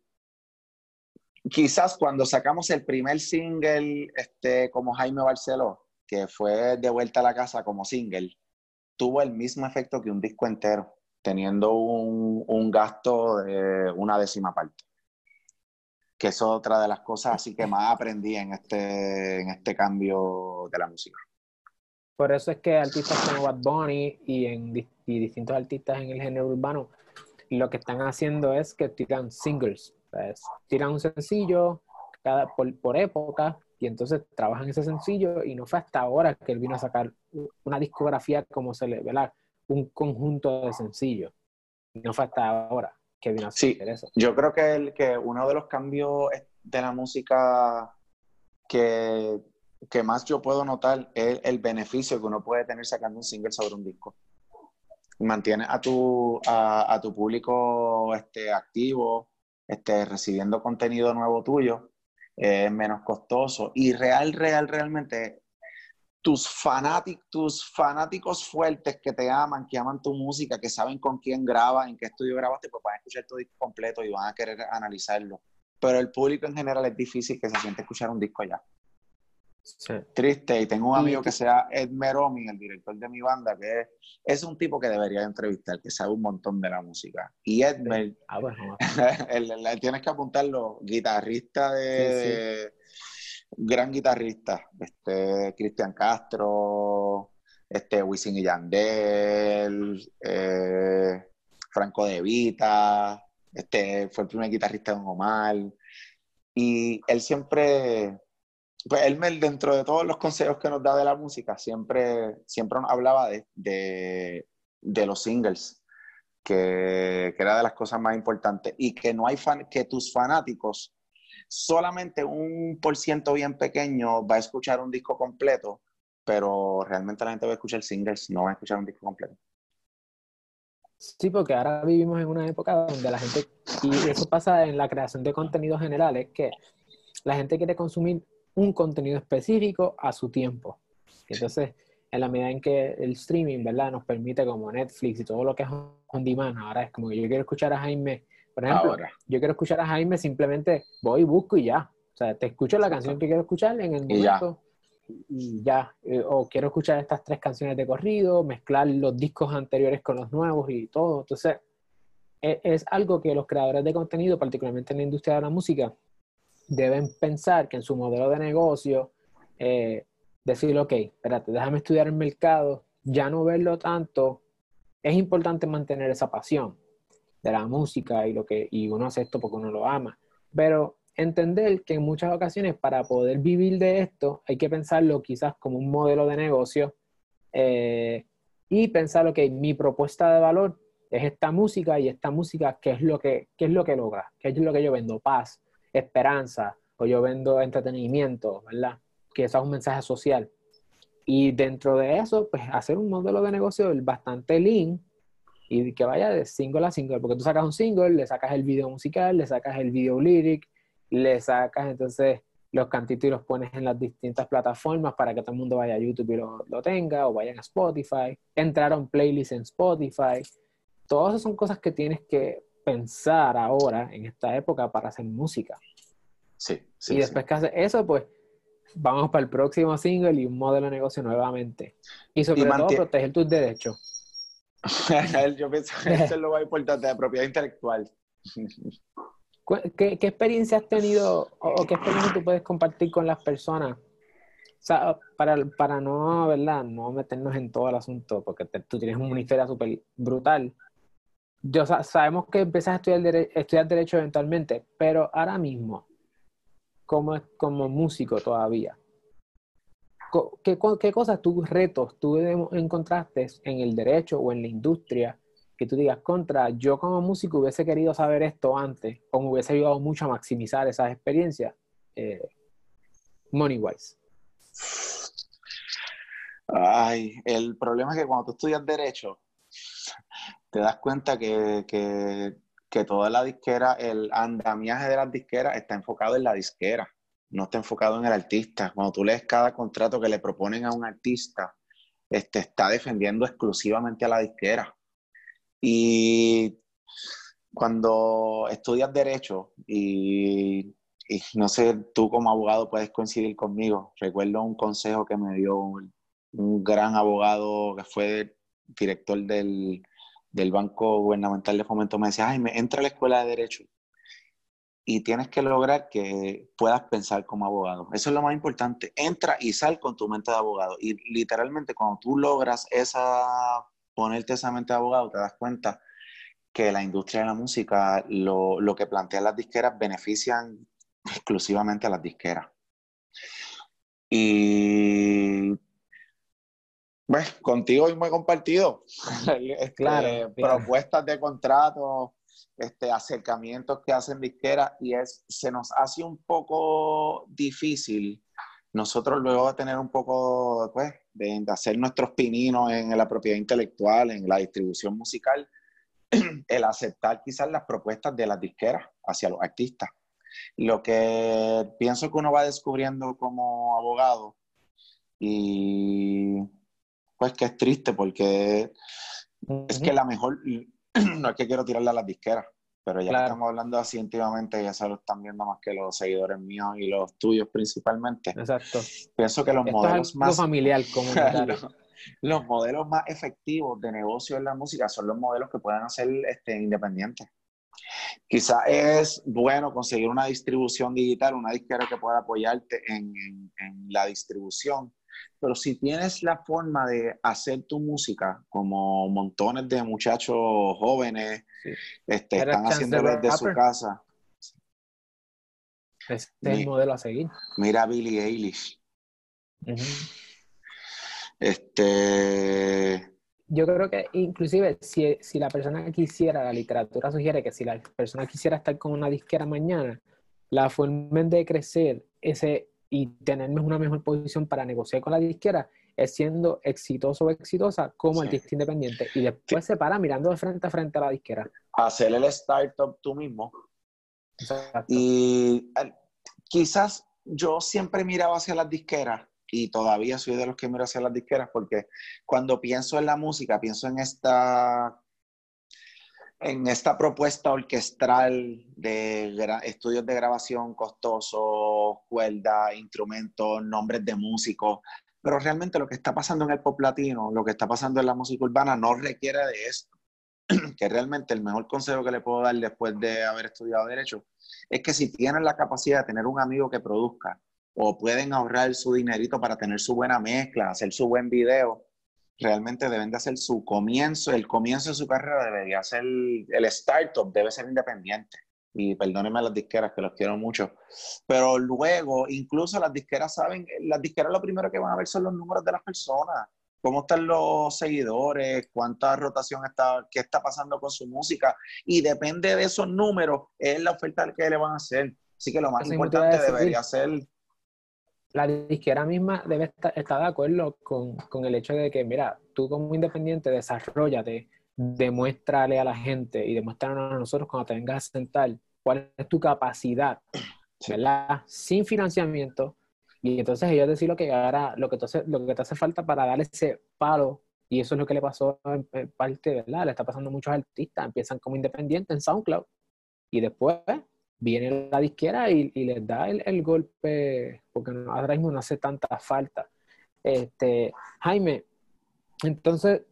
[SPEAKER 2] quizás cuando sacamos el primer single, este, como Jaime Barceló, que fue de vuelta a la casa como single, tuvo el mismo efecto que un disco entero, teniendo un, un gasto de una décima parte. Que es otra de las cosas así que más aprendí en este, en este cambio de la música.
[SPEAKER 1] Por eso es que artistas como Bad Bunny y, en, y distintos artistas en el género urbano lo que están haciendo es que tiran singles, tiran un sencillo cada, por, por época y entonces trabajan ese sencillo y no fue hasta ahora que él vino a sacar una discografía como se le, ¿verdad? Un conjunto de sencillos. No fue hasta ahora que vino a hacer eso.
[SPEAKER 2] Yo creo que, el, que uno de los cambios de la música que, que más yo puedo notar es el beneficio que uno puede tener sacando un single sobre un disco. Mantienes a tu, a, a tu público este, activo, este, recibiendo contenido nuevo tuyo es menos costoso y real, real, realmente tus, fanáticos, tus fanáticos fuertes que te aman, que aman tu música, que saben con quién grabas, en qué estudio grabaste, pues van a escuchar tu disco completo y van a querer analizarlo. Pero el público en general es difícil que se siente escuchar un disco ya. Triste. Y tengo un amigo que sea Ed Meromi, el director de mi banda, que es, un tipo que debería entrevistar, que sabe un montón de la música. Y Ed ah, tienes que apuntarlo, guitarrista de, gran guitarrista, este Cristian Castro, este Wisin y Yandel, eh, Franco De Vita, este fue el primer guitarrista de Don Omar. Y él siempre pues él dentro de todos los consejos que nos da de la música, siempre, siempre nos hablaba de, de, los singles, que, que, era de las cosas más importantes, y que no hay fan, que tus fanáticos, solamente un por ciento bien pequeño va a escuchar un disco completo, pero realmente la gente va a escuchar singles, no va a escuchar un disco completo.
[SPEAKER 1] Sí, porque ahora vivimos en una época donde la gente, y eso pasa en la creación de contenidos generales, que la gente quiere consumir un contenido específico a su tiempo. Entonces, en la medida en que el streaming, ¿verdad? Nos permite como Netflix y todo lo que es on demand, ahora es como que yo quiero escuchar a Jaime, por ejemplo, yo quiero escuchar a Jaime, simplemente voy, busco y ya. O sea, te escucho la canción que quiero escuchar en el momento y ya. Eh, o quiero escuchar estas tres canciones de corrido, mezclar los discos anteriores con los nuevos y todo. Entonces, es, es algo que los creadores de contenido, particularmente en la industria de la música, deben pensar que en su modelo de negocio, eh, decir, ok, espérate, déjame estudiar el mercado, ya no verlo tanto, es importante mantener esa pasión de la música y lo que y uno hace esto porque uno lo ama, pero entender que en muchas ocasiones para poder vivir de esto hay que pensarlo quizás como un modelo de negocio eh, y pensar, ok, mi propuesta de valor es esta música y esta música, ¿qué es lo que, qué es lo que logra? ¿Qué es lo que yo vendo? Paz, esperanza, o yo vendo entretenimiento, ¿verdad? Que eso es un mensaje social. Y dentro de eso, pues hacer un modelo de negocio bastante lean y que vaya de single a single, porque tú sacas un single, le sacas el video musical, le sacas el video lyric, le sacas entonces los cantitos y los pones en las distintas plataformas para que todo el mundo vaya a YouTube y lo, lo tenga, o vayan a Spotify, entrar a un playlist en Spotify. Todas esas son cosas que tienes que pensar ahora, en esta época, para hacer música.
[SPEAKER 2] Sí, sí.
[SPEAKER 1] Y después que haces eso, pues vamos para el próximo single y un modelo de negocio nuevamente. Y sobre todo proteger tus derechos.
[SPEAKER 2] Yo pienso que eso es lo más importante, de propiedad intelectual.
[SPEAKER 1] ¿Qué, ¿Qué, experiencia has tenido o, qué experiencia tú puedes compartir con las personas? O sea, para, para no, ¿verdad? No meternos en todo el asunto, porque tú tienes una historia súper brutal. Yo, sabemos que empiezas a estudiar, estudiar Derecho eventualmente, pero ahora mismo, como, como músico todavía, ¿qué, qué cosas, tú, retos tú encontraste en el derecho o en la industria que tú digas, contra, yo como músico hubiese querido saber esto antes, o me hubiese ayudado mucho a maximizar esas experiencias, eh, money wise?
[SPEAKER 2] Ay, el problema es que cuando tú estudias Derecho, te das cuenta que, que, que toda la disquera, el andamiaje de las disqueras está enfocado en la disquera, no está enfocado en el artista. Cuando tú lees cada contrato que le proponen a un artista, este, está defendiendo exclusivamente a la disquera. Y cuando estudias derecho y, no sé, tú como abogado puedes coincidir conmigo, recuerdo un consejo que me dio un, gran abogado que fue director del, Banco Gubernamental de Fomento, me decía, ay, me entra a la escuela de derecho y tienes que lograr que puedas pensar como abogado. Eso es lo más importante. Entra y sal con tu mente de abogado. Y literalmente cuando tú logras esa ponerte esa mente de abogado, te das cuenta que la industria de la música, lo, lo que plantean las disqueras, benefician exclusivamente a las disqueras. Y pues contigo hemos compartido este, claro, propuestas de contrato, este, acercamientos que hacen disqueras y es, se nos hace un poco difícil nosotros luego de tener un poco pues, de, hacer nuestros pininos en la propiedad intelectual, en la distribución musical, el aceptar quizás las propuestas de las disqueras hacia los artistas. Lo que pienso que uno va descubriendo como abogado y pues que es triste porque es que la mejor, no es que quiero tirarle a las disqueras, pero ya estamos hablando así íntimamente, ya se lo están viendo más que los seguidores míos y los tuyos principalmente.
[SPEAKER 1] Exacto.
[SPEAKER 2] Pienso que los modelos más...
[SPEAKER 1] familiar, como
[SPEAKER 2] los, los modelos más efectivos de negocio en la música son los modelos que puedan ser este, independientes. Quizás es bueno conseguir una distribución digital, una disquera que pueda apoyarte en, en la distribución, pero si tienes la forma de hacer tu música, como montones de muchachos jóvenes este, están haciendo desde su casa.
[SPEAKER 1] Este es el modelo a seguir.
[SPEAKER 2] Mira Billie Eilish. Este.
[SPEAKER 1] Yo creo que inclusive si, si, la persona quisiera, la literatura sugiere que si la persona quisiera estar con una disquera mañana, la forma de crecer ese y tener una mejor posición para negociar con la disquera es siendo exitoso o exitosa como el artista independiente y después se para mirando de frente a frente a la disquera.
[SPEAKER 2] Hacer el startup tú mismo. Y quizás yo siempre miraba hacia las disqueras y todavía soy de los que miro hacia las disqueras porque cuando pienso en la música, pienso en esta en esta propuesta orquestral de estudios de grabación costosos, cuerdas, instrumentos, nombres de músicos, pero realmente lo que está pasando en el pop latino, lo que está pasando en la música urbana no requiere de esto. que realmente el mejor consejo que le puedo dar después de haber estudiado Derecho es que si tienen la capacidad de tener un amigo que produzca o pueden ahorrar su dinerito para tener su buena mezcla, hacer su buen video, realmente deben de hacer su comienzo, el comienzo de su carrera debería ser, el startup debe ser independiente. Y perdónenme a las disqueras que los quiero mucho. Pero luego, incluso las disqueras saben, las disqueras lo primero que van a ver son los números de las personas. cómo están los seguidores, cuánta rotación está, qué está pasando con su música. Y depende de esos números, es la oferta que le van a hacer. Así que lo más importante debería ser...
[SPEAKER 1] La disquera misma debe estar, de acuerdo con, con, el hecho de que, mira, tú como independiente desarrollate, demuéstrale a la gente y demuéstranos a nosotros cuando te vengas a sentar cuál es tu capacidad, ¿verdad? Sin financiamiento, y entonces ellos decir lo que ahora, lo que, hace, lo que te hace falta para dar ese palo, y eso es lo que le pasó en, parte, ¿verdad? Le está pasando a muchos artistas, empiezan como independientes en SoundCloud, y después viene la disquera y, les da el, golpe, porque ahora mismo no hace tanta falta. Este, Jaime, entonces,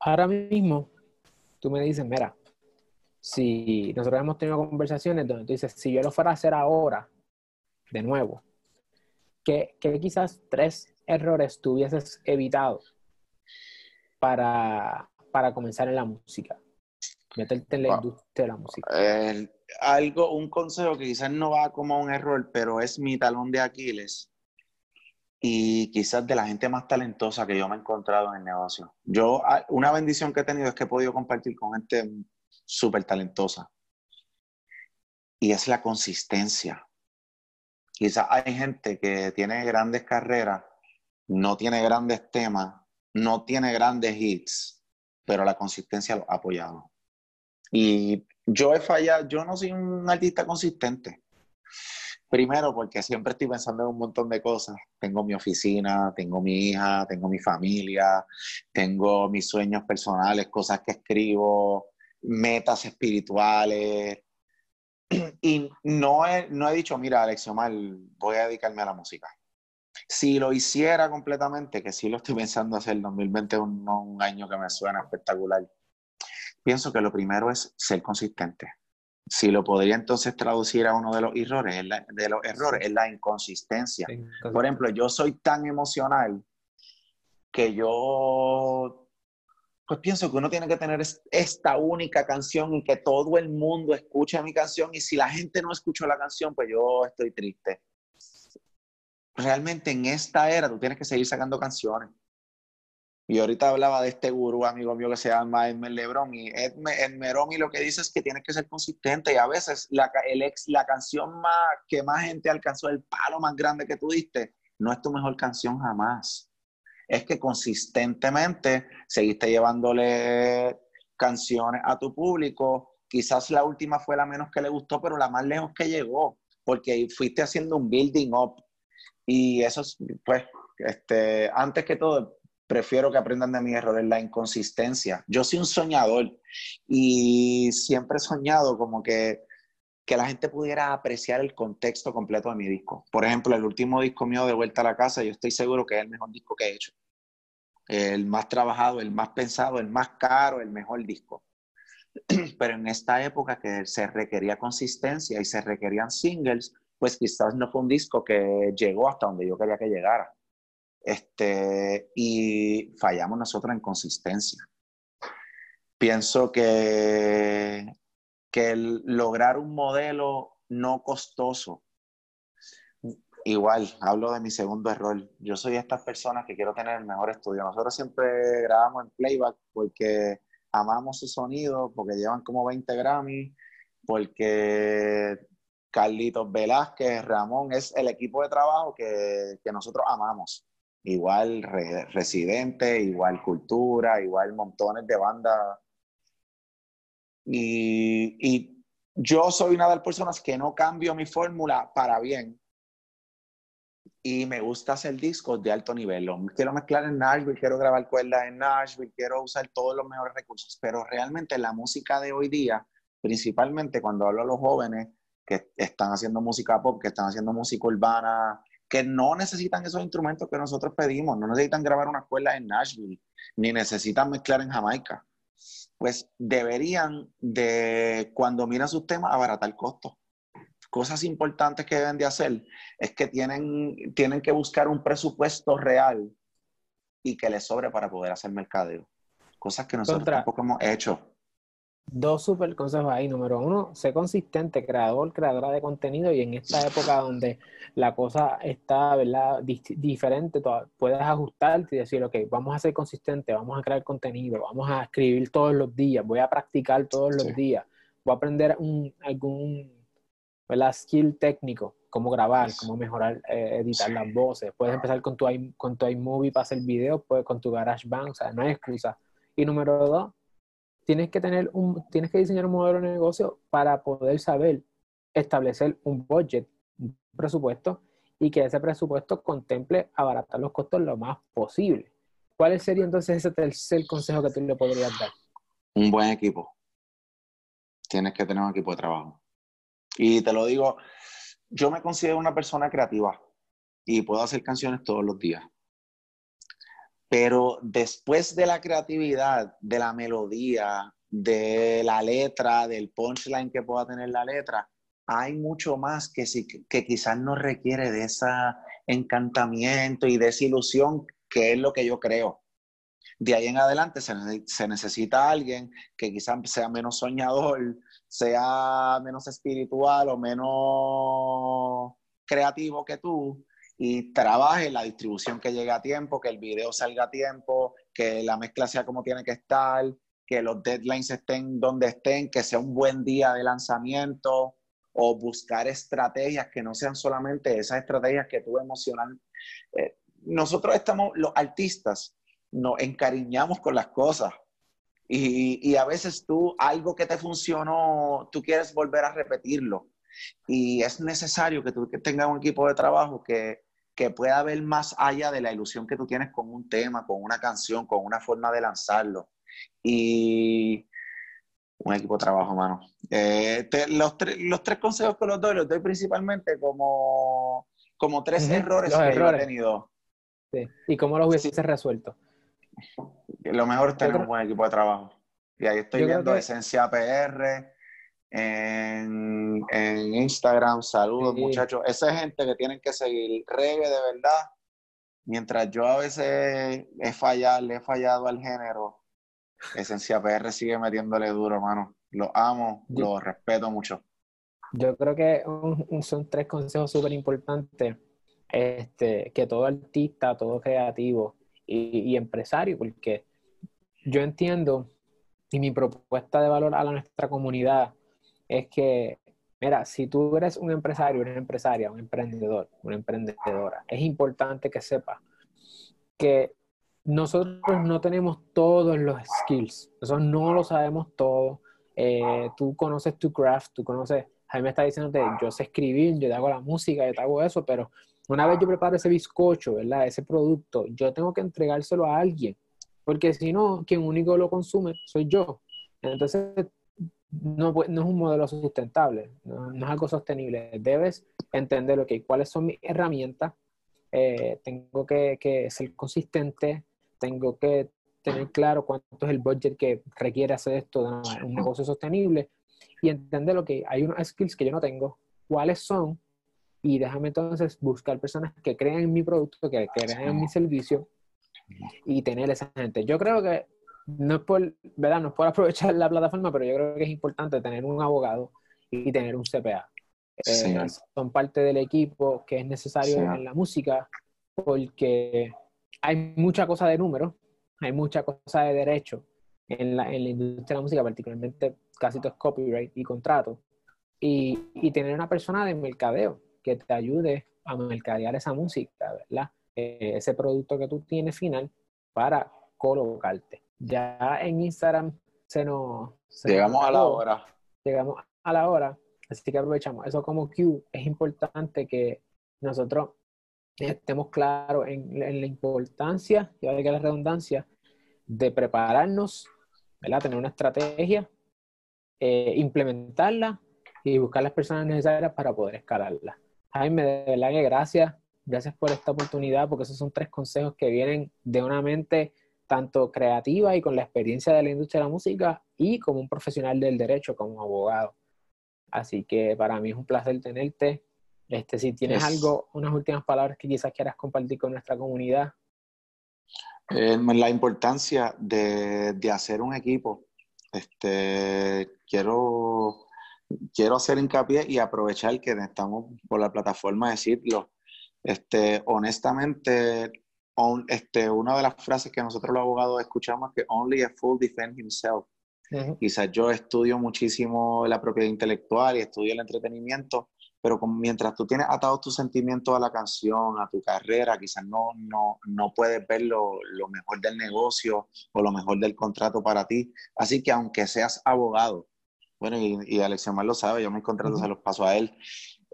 [SPEAKER 1] ahora mismo, tú me dices, mira, si nosotros hemos tenido conversaciones donde tú dices, si yo lo fuera a hacer ahora, de nuevo, ¿qué, quizás tres errores tú hubieses evitado para, para comenzar en la música? Meterte en la industria de la música.
[SPEAKER 2] algo, un consejo que quizás no va como un error, pero es mi talón de Aquiles y quizás de la gente más talentosa que yo me he encontrado en el negocio. Yo, ah, una bendición que he tenido es que he podido compartir con gente súper talentosa. Y es la consistencia. Quizás hay gente que tiene grandes carreras, no tiene grandes temas, no tiene grandes hits, pero la consistencia lo ha apoyado. Y yo he fallado, yo no soy un artista consistente. Primero, porque siempre estoy pensando en un montón de cosas. Tengo mi oficina, tengo mi hija, tengo mi familia, tengo mis sueños personales, cosas que escribo, metas espirituales, y no he, no he dicho, mira, Omar, voy a dedicarme a la música. Si lo hiciera completamente, que sí lo estoy pensando hacer, 2020 es un, un año que me suena espectacular, pienso que lo primero es ser consistente. Si lo podría entonces traducir a uno de los errores, de los errores es la inconsistencia. Por ejemplo, yo soy tan emocional que yo pues pienso que uno tiene que tener esta única canción y que todo el mundo escuche mi canción y si la gente no escuchó la canción, pues yo estoy triste. Realmente en esta era tú tienes que seguir sacando canciones. Y ahorita hablaba de este gurú amigo mío que se llama Edmer Lebron y Edmer lo que dice es que tienes que ser consistente y a veces la, el ex, la canción más, que más gente alcanzó, el palo más grande que tú diste, no es tu mejor canción jamás es que consistentemente seguiste llevándole canciones a tu público. Quizás la última fue la menos que le gustó, pero la más lejos que llegó, porque fuiste haciendo un building up. Y eso es, pues, este, antes que todo, prefiero que aprendan de mis errores, la inconsistencia. Yo soy un soñador y siempre he soñado como que, que la gente pudiera apreciar el contexto completo de mi disco. Por ejemplo, el último disco mío de Vuelta a la Casa, yo estoy seguro que es el mejor disco que he hecho el más trabajado, el más pensado, el más caro, el mejor disco. Pero en esta época que se requería consistencia y se requerían singles, pues quizás no fue un disco que llegó hasta donde yo quería que llegara. Este, y fallamos nosotros en consistencia. Pienso que, que lograr un modelo no costoso Igual, hablo de mi segundo error. Yo soy estas personas que quiero tener el mejor estudio. Nosotros siempre grabamos en playback porque amamos su sonido, porque llevan como 20 Grammy, porque Carlitos Velázquez, Ramón, es el equipo de trabajo que, nosotros amamos. Igual Residente, igual Cultura, igual montones de bandas. Y, y yo soy una de las personas que no cambio mi fórmula para bien y me gusta hacer discos de alto nivel. Quiero mezclar en Nashville, quiero grabar cuerdas en Nashville, quiero usar todos los mejores recursos, pero realmente la música de hoy día, principalmente cuando hablo a los jóvenes que están haciendo música pop, que están haciendo música urbana, que no necesitan esos instrumentos que nosotros pedimos, no necesitan grabar una cuerda en Nashville, ni necesitan mezclar en Jamaica, pues deberían de, cuando miran sus temas, abaratar costos cosas importantes que deben de hacer es que tienen, tienen que buscar un presupuesto real y que les sobre para poder hacer mercadeo. Cosas que nosotros tampoco hemos hecho.
[SPEAKER 1] Dos super consejos ahí. Número uno, sé consistente, creador, creadora de contenido y en esta época donde la cosa está, ¿verdad? diferente, puedes ajustarte y decir, ok, vamos a ser consistente, vamos a crear contenido, vamos a escribir todos los días, voy a practicar todos los días, voy a aprender un, algún, ¿verdad? Skill técnico, cómo grabar, cómo mejorar, eh, editar las voces. Puedes empezar con tu, con tu iMovie para hacer videos, pues con tu GarageBand, o sea, no hay excusa. Y número dos, tienes que tener un, tienes que diseñar un modelo de negocio para poder saber establecer un budget, un presupuesto, y que ese presupuesto contemple abaratar los costos lo más posible. ¿Cuál sería entonces ese tercer consejo que tú le podrías dar?
[SPEAKER 2] Un buen equipo. Tienes que tener un equipo de trabajo. Y te lo digo, yo me considero una persona creativa y puedo hacer canciones todos los días. Pero después de la creatividad, de la melodía, de la letra, del punchline que pueda tener la letra, hay mucho más que, que quizás no requiere de ese encantamiento y de esa ilusión que es lo que yo creo. De ahí en adelante se, se necesita alguien que quizás sea menos soñador, sea menos espiritual o menos creativo que tú, y trabaje la distribución que llegue a tiempo, que el video salga a tiempo, que la mezcla sea como tiene que estar, que los deadlines estén donde estén, que sea un buen día de lanzamiento o buscar estrategias que no sean solamente esas estrategias que tú emocionan. Eh, nosotros estamos, los artistas, nos encariñamos con las cosas y, y a veces tú, algo que te funcionó, tú quieres volver a repetirlo. Y es necesario que tú tengas un equipo de trabajo que, que pueda ver más allá de la ilusión que tú tienes con un tema, con una canción, con una forma de lanzarlo. Y un equipo de trabajo, mano. Eh, los, los, tres consejos que los doy, los doy principalmente como, como tres errores que he tenido.
[SPEAKER 1] Sí. ¿Y cómo los hubiese resuelto?
[SPEAKER 2] Lo mejor es tener un buen equipo de trabajo. Y ahí estoy viendo Esencia PR, en, Instagram. Saludos, muchachos. Esa gente que tienen que seguir reggae de verdad. Mientras yo a veces he fallado, le he fallado al género, Esencia PR sigue metiéndole duro, hermano. Lo amo, lo respeto mucho.
[SPEAKER 1] Yo creo que son tres consejos súper importantes este, que todo artista, todo creativo y, y, empresario, porque yo entiendo y mi propuesta de valor a la, nuestra comunidad es que, mira, si tú eres un empresario, una empresaria, un emprendedor, una emprendedora, es importante que sepas que nosotros no tenemos todos los skills, nosotros no lo sabemos todo. Eh, tú conoces tu craft, tú conoces, Jaime está diciéndote, yo sé escribir, yo te hago la música, yo te hago eso, pero una vez yo preparo ese bizcocho, ¿verdad? Ese producto, yo tengo que entregárselo a alguien, porque si no, quien único lo consume soy yo. Entonces, no, no, es un modelo sustentable, no, es algo sostenible. Debes entender lo que cuáles son mis herramientas, eh, tengo que, que, ser consistente, tengo que tener claro cuánto es el budget que requiere hacer esto de un negocio sostenible y entender lo que hay unos skills que yo no tengo, cuáles son, y déjame entonces buscar personas que crean en mi producto, que crean en mi servicio y tener esa gente. Yo creo que no es por, ¿verdad? No es por aprovechar la plataforma, pero yo creo que es importante tener un abogado y tener un CPA. Eh, son parte del equipo que es necesario en la música porque hay mucha cosa de números, hay mucha cosa de derecho en la, en la industria de la música, particularmente casi todo es copyright y contrato. Y, y, tener una persona de mercadeo que te ayude a mercadear esa música, ¿verdad? Eh, ese producto que tú tienes final para colocarte. Ya en Instagram se nos...
[SPEAKER 2] llegamos a la hora.
[SPEAKER 1] Llegamos a la hora, así que aprovechamos. Eso como Q, es importante que nosotros estemos claros en, la importancia, y ahora que la redundancia, de prepararnos, ¿verdad? tener una estrategia, eh, implementarla y buscar las personas necesarias para poder escalarla. Jaime, de verdad que gracias, gracias por esta oportunidad, porque esos son tres consejos que vienen de una mente tanto creativa y con la experiencia de la industria de la música y como un profesional del derecho, como abogado. Así que para mí es un placer tenerte. Este, si tienes algo, unas últimas palabras que quizás quieras compartir con nuestra comunidad.
[SPEAKER 2] Eh, la importancia de, de, hacer un equipo Este, quiero, quiero hacer hincapié y aprovechar que estamos por la plataforma decirlo. Este, honestamente, este, una de las frases que nosotros los abogados escuchamos es que only a fool defend himself. Quizás yo estudio muchísimo la propiedad intelectual y estudio el entretenimiento, pero mientras tú tienes atado tus sentimientos a la canción, a tu carrera, quizás no, no, no puedes ver lo, lo, mejor del negocio o lo mejor del contrato para ti. Así que aunque seas abogado, bueno, y, y Alexiomar lo sabe, yo mis contratos se los paso a él,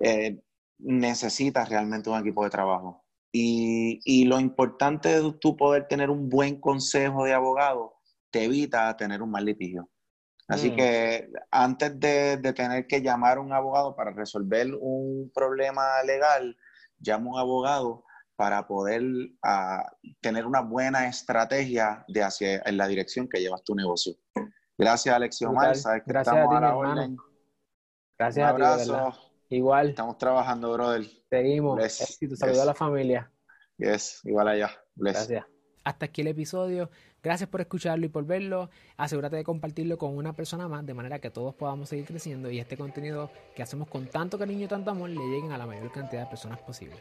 [SPEAKER 2] eh, necesitas realmente un equipo de trabajo. Y, y lo importante de tú poder tener un buen consejo de abogado te evita tener un mal litigio. Así mm. que antes de, tener que llamar a un abogado para resolver un problema legal, llama a un abogado para poder ah, tener una buena estrategia de hacia en la dirección que llevas tu negocio. Gracias, Alex Omar. Sabes que
[SPEAKER 1] Gracias a, ti, a la. Gracias un abrazo. Igual.
[SPEAKER 2] Estamos trabajando, brother.
[SPEAKER 1] Seguimos. Éxito. Saludos a la familia.
[SPEAKER 2] Yes, igual allá.
[SPEAKER 1] Gracias.
[SPEAKER 3] Hasta aquí el episodio. Gracias por escucharlo y por verlo. Asegúrate de compartirlo con una persona más de manera que todos podamos seguir creciendo y este contenido que hacemos con tanto cariño y tanto amor le lleguen a la mayor cantidad de personas posible.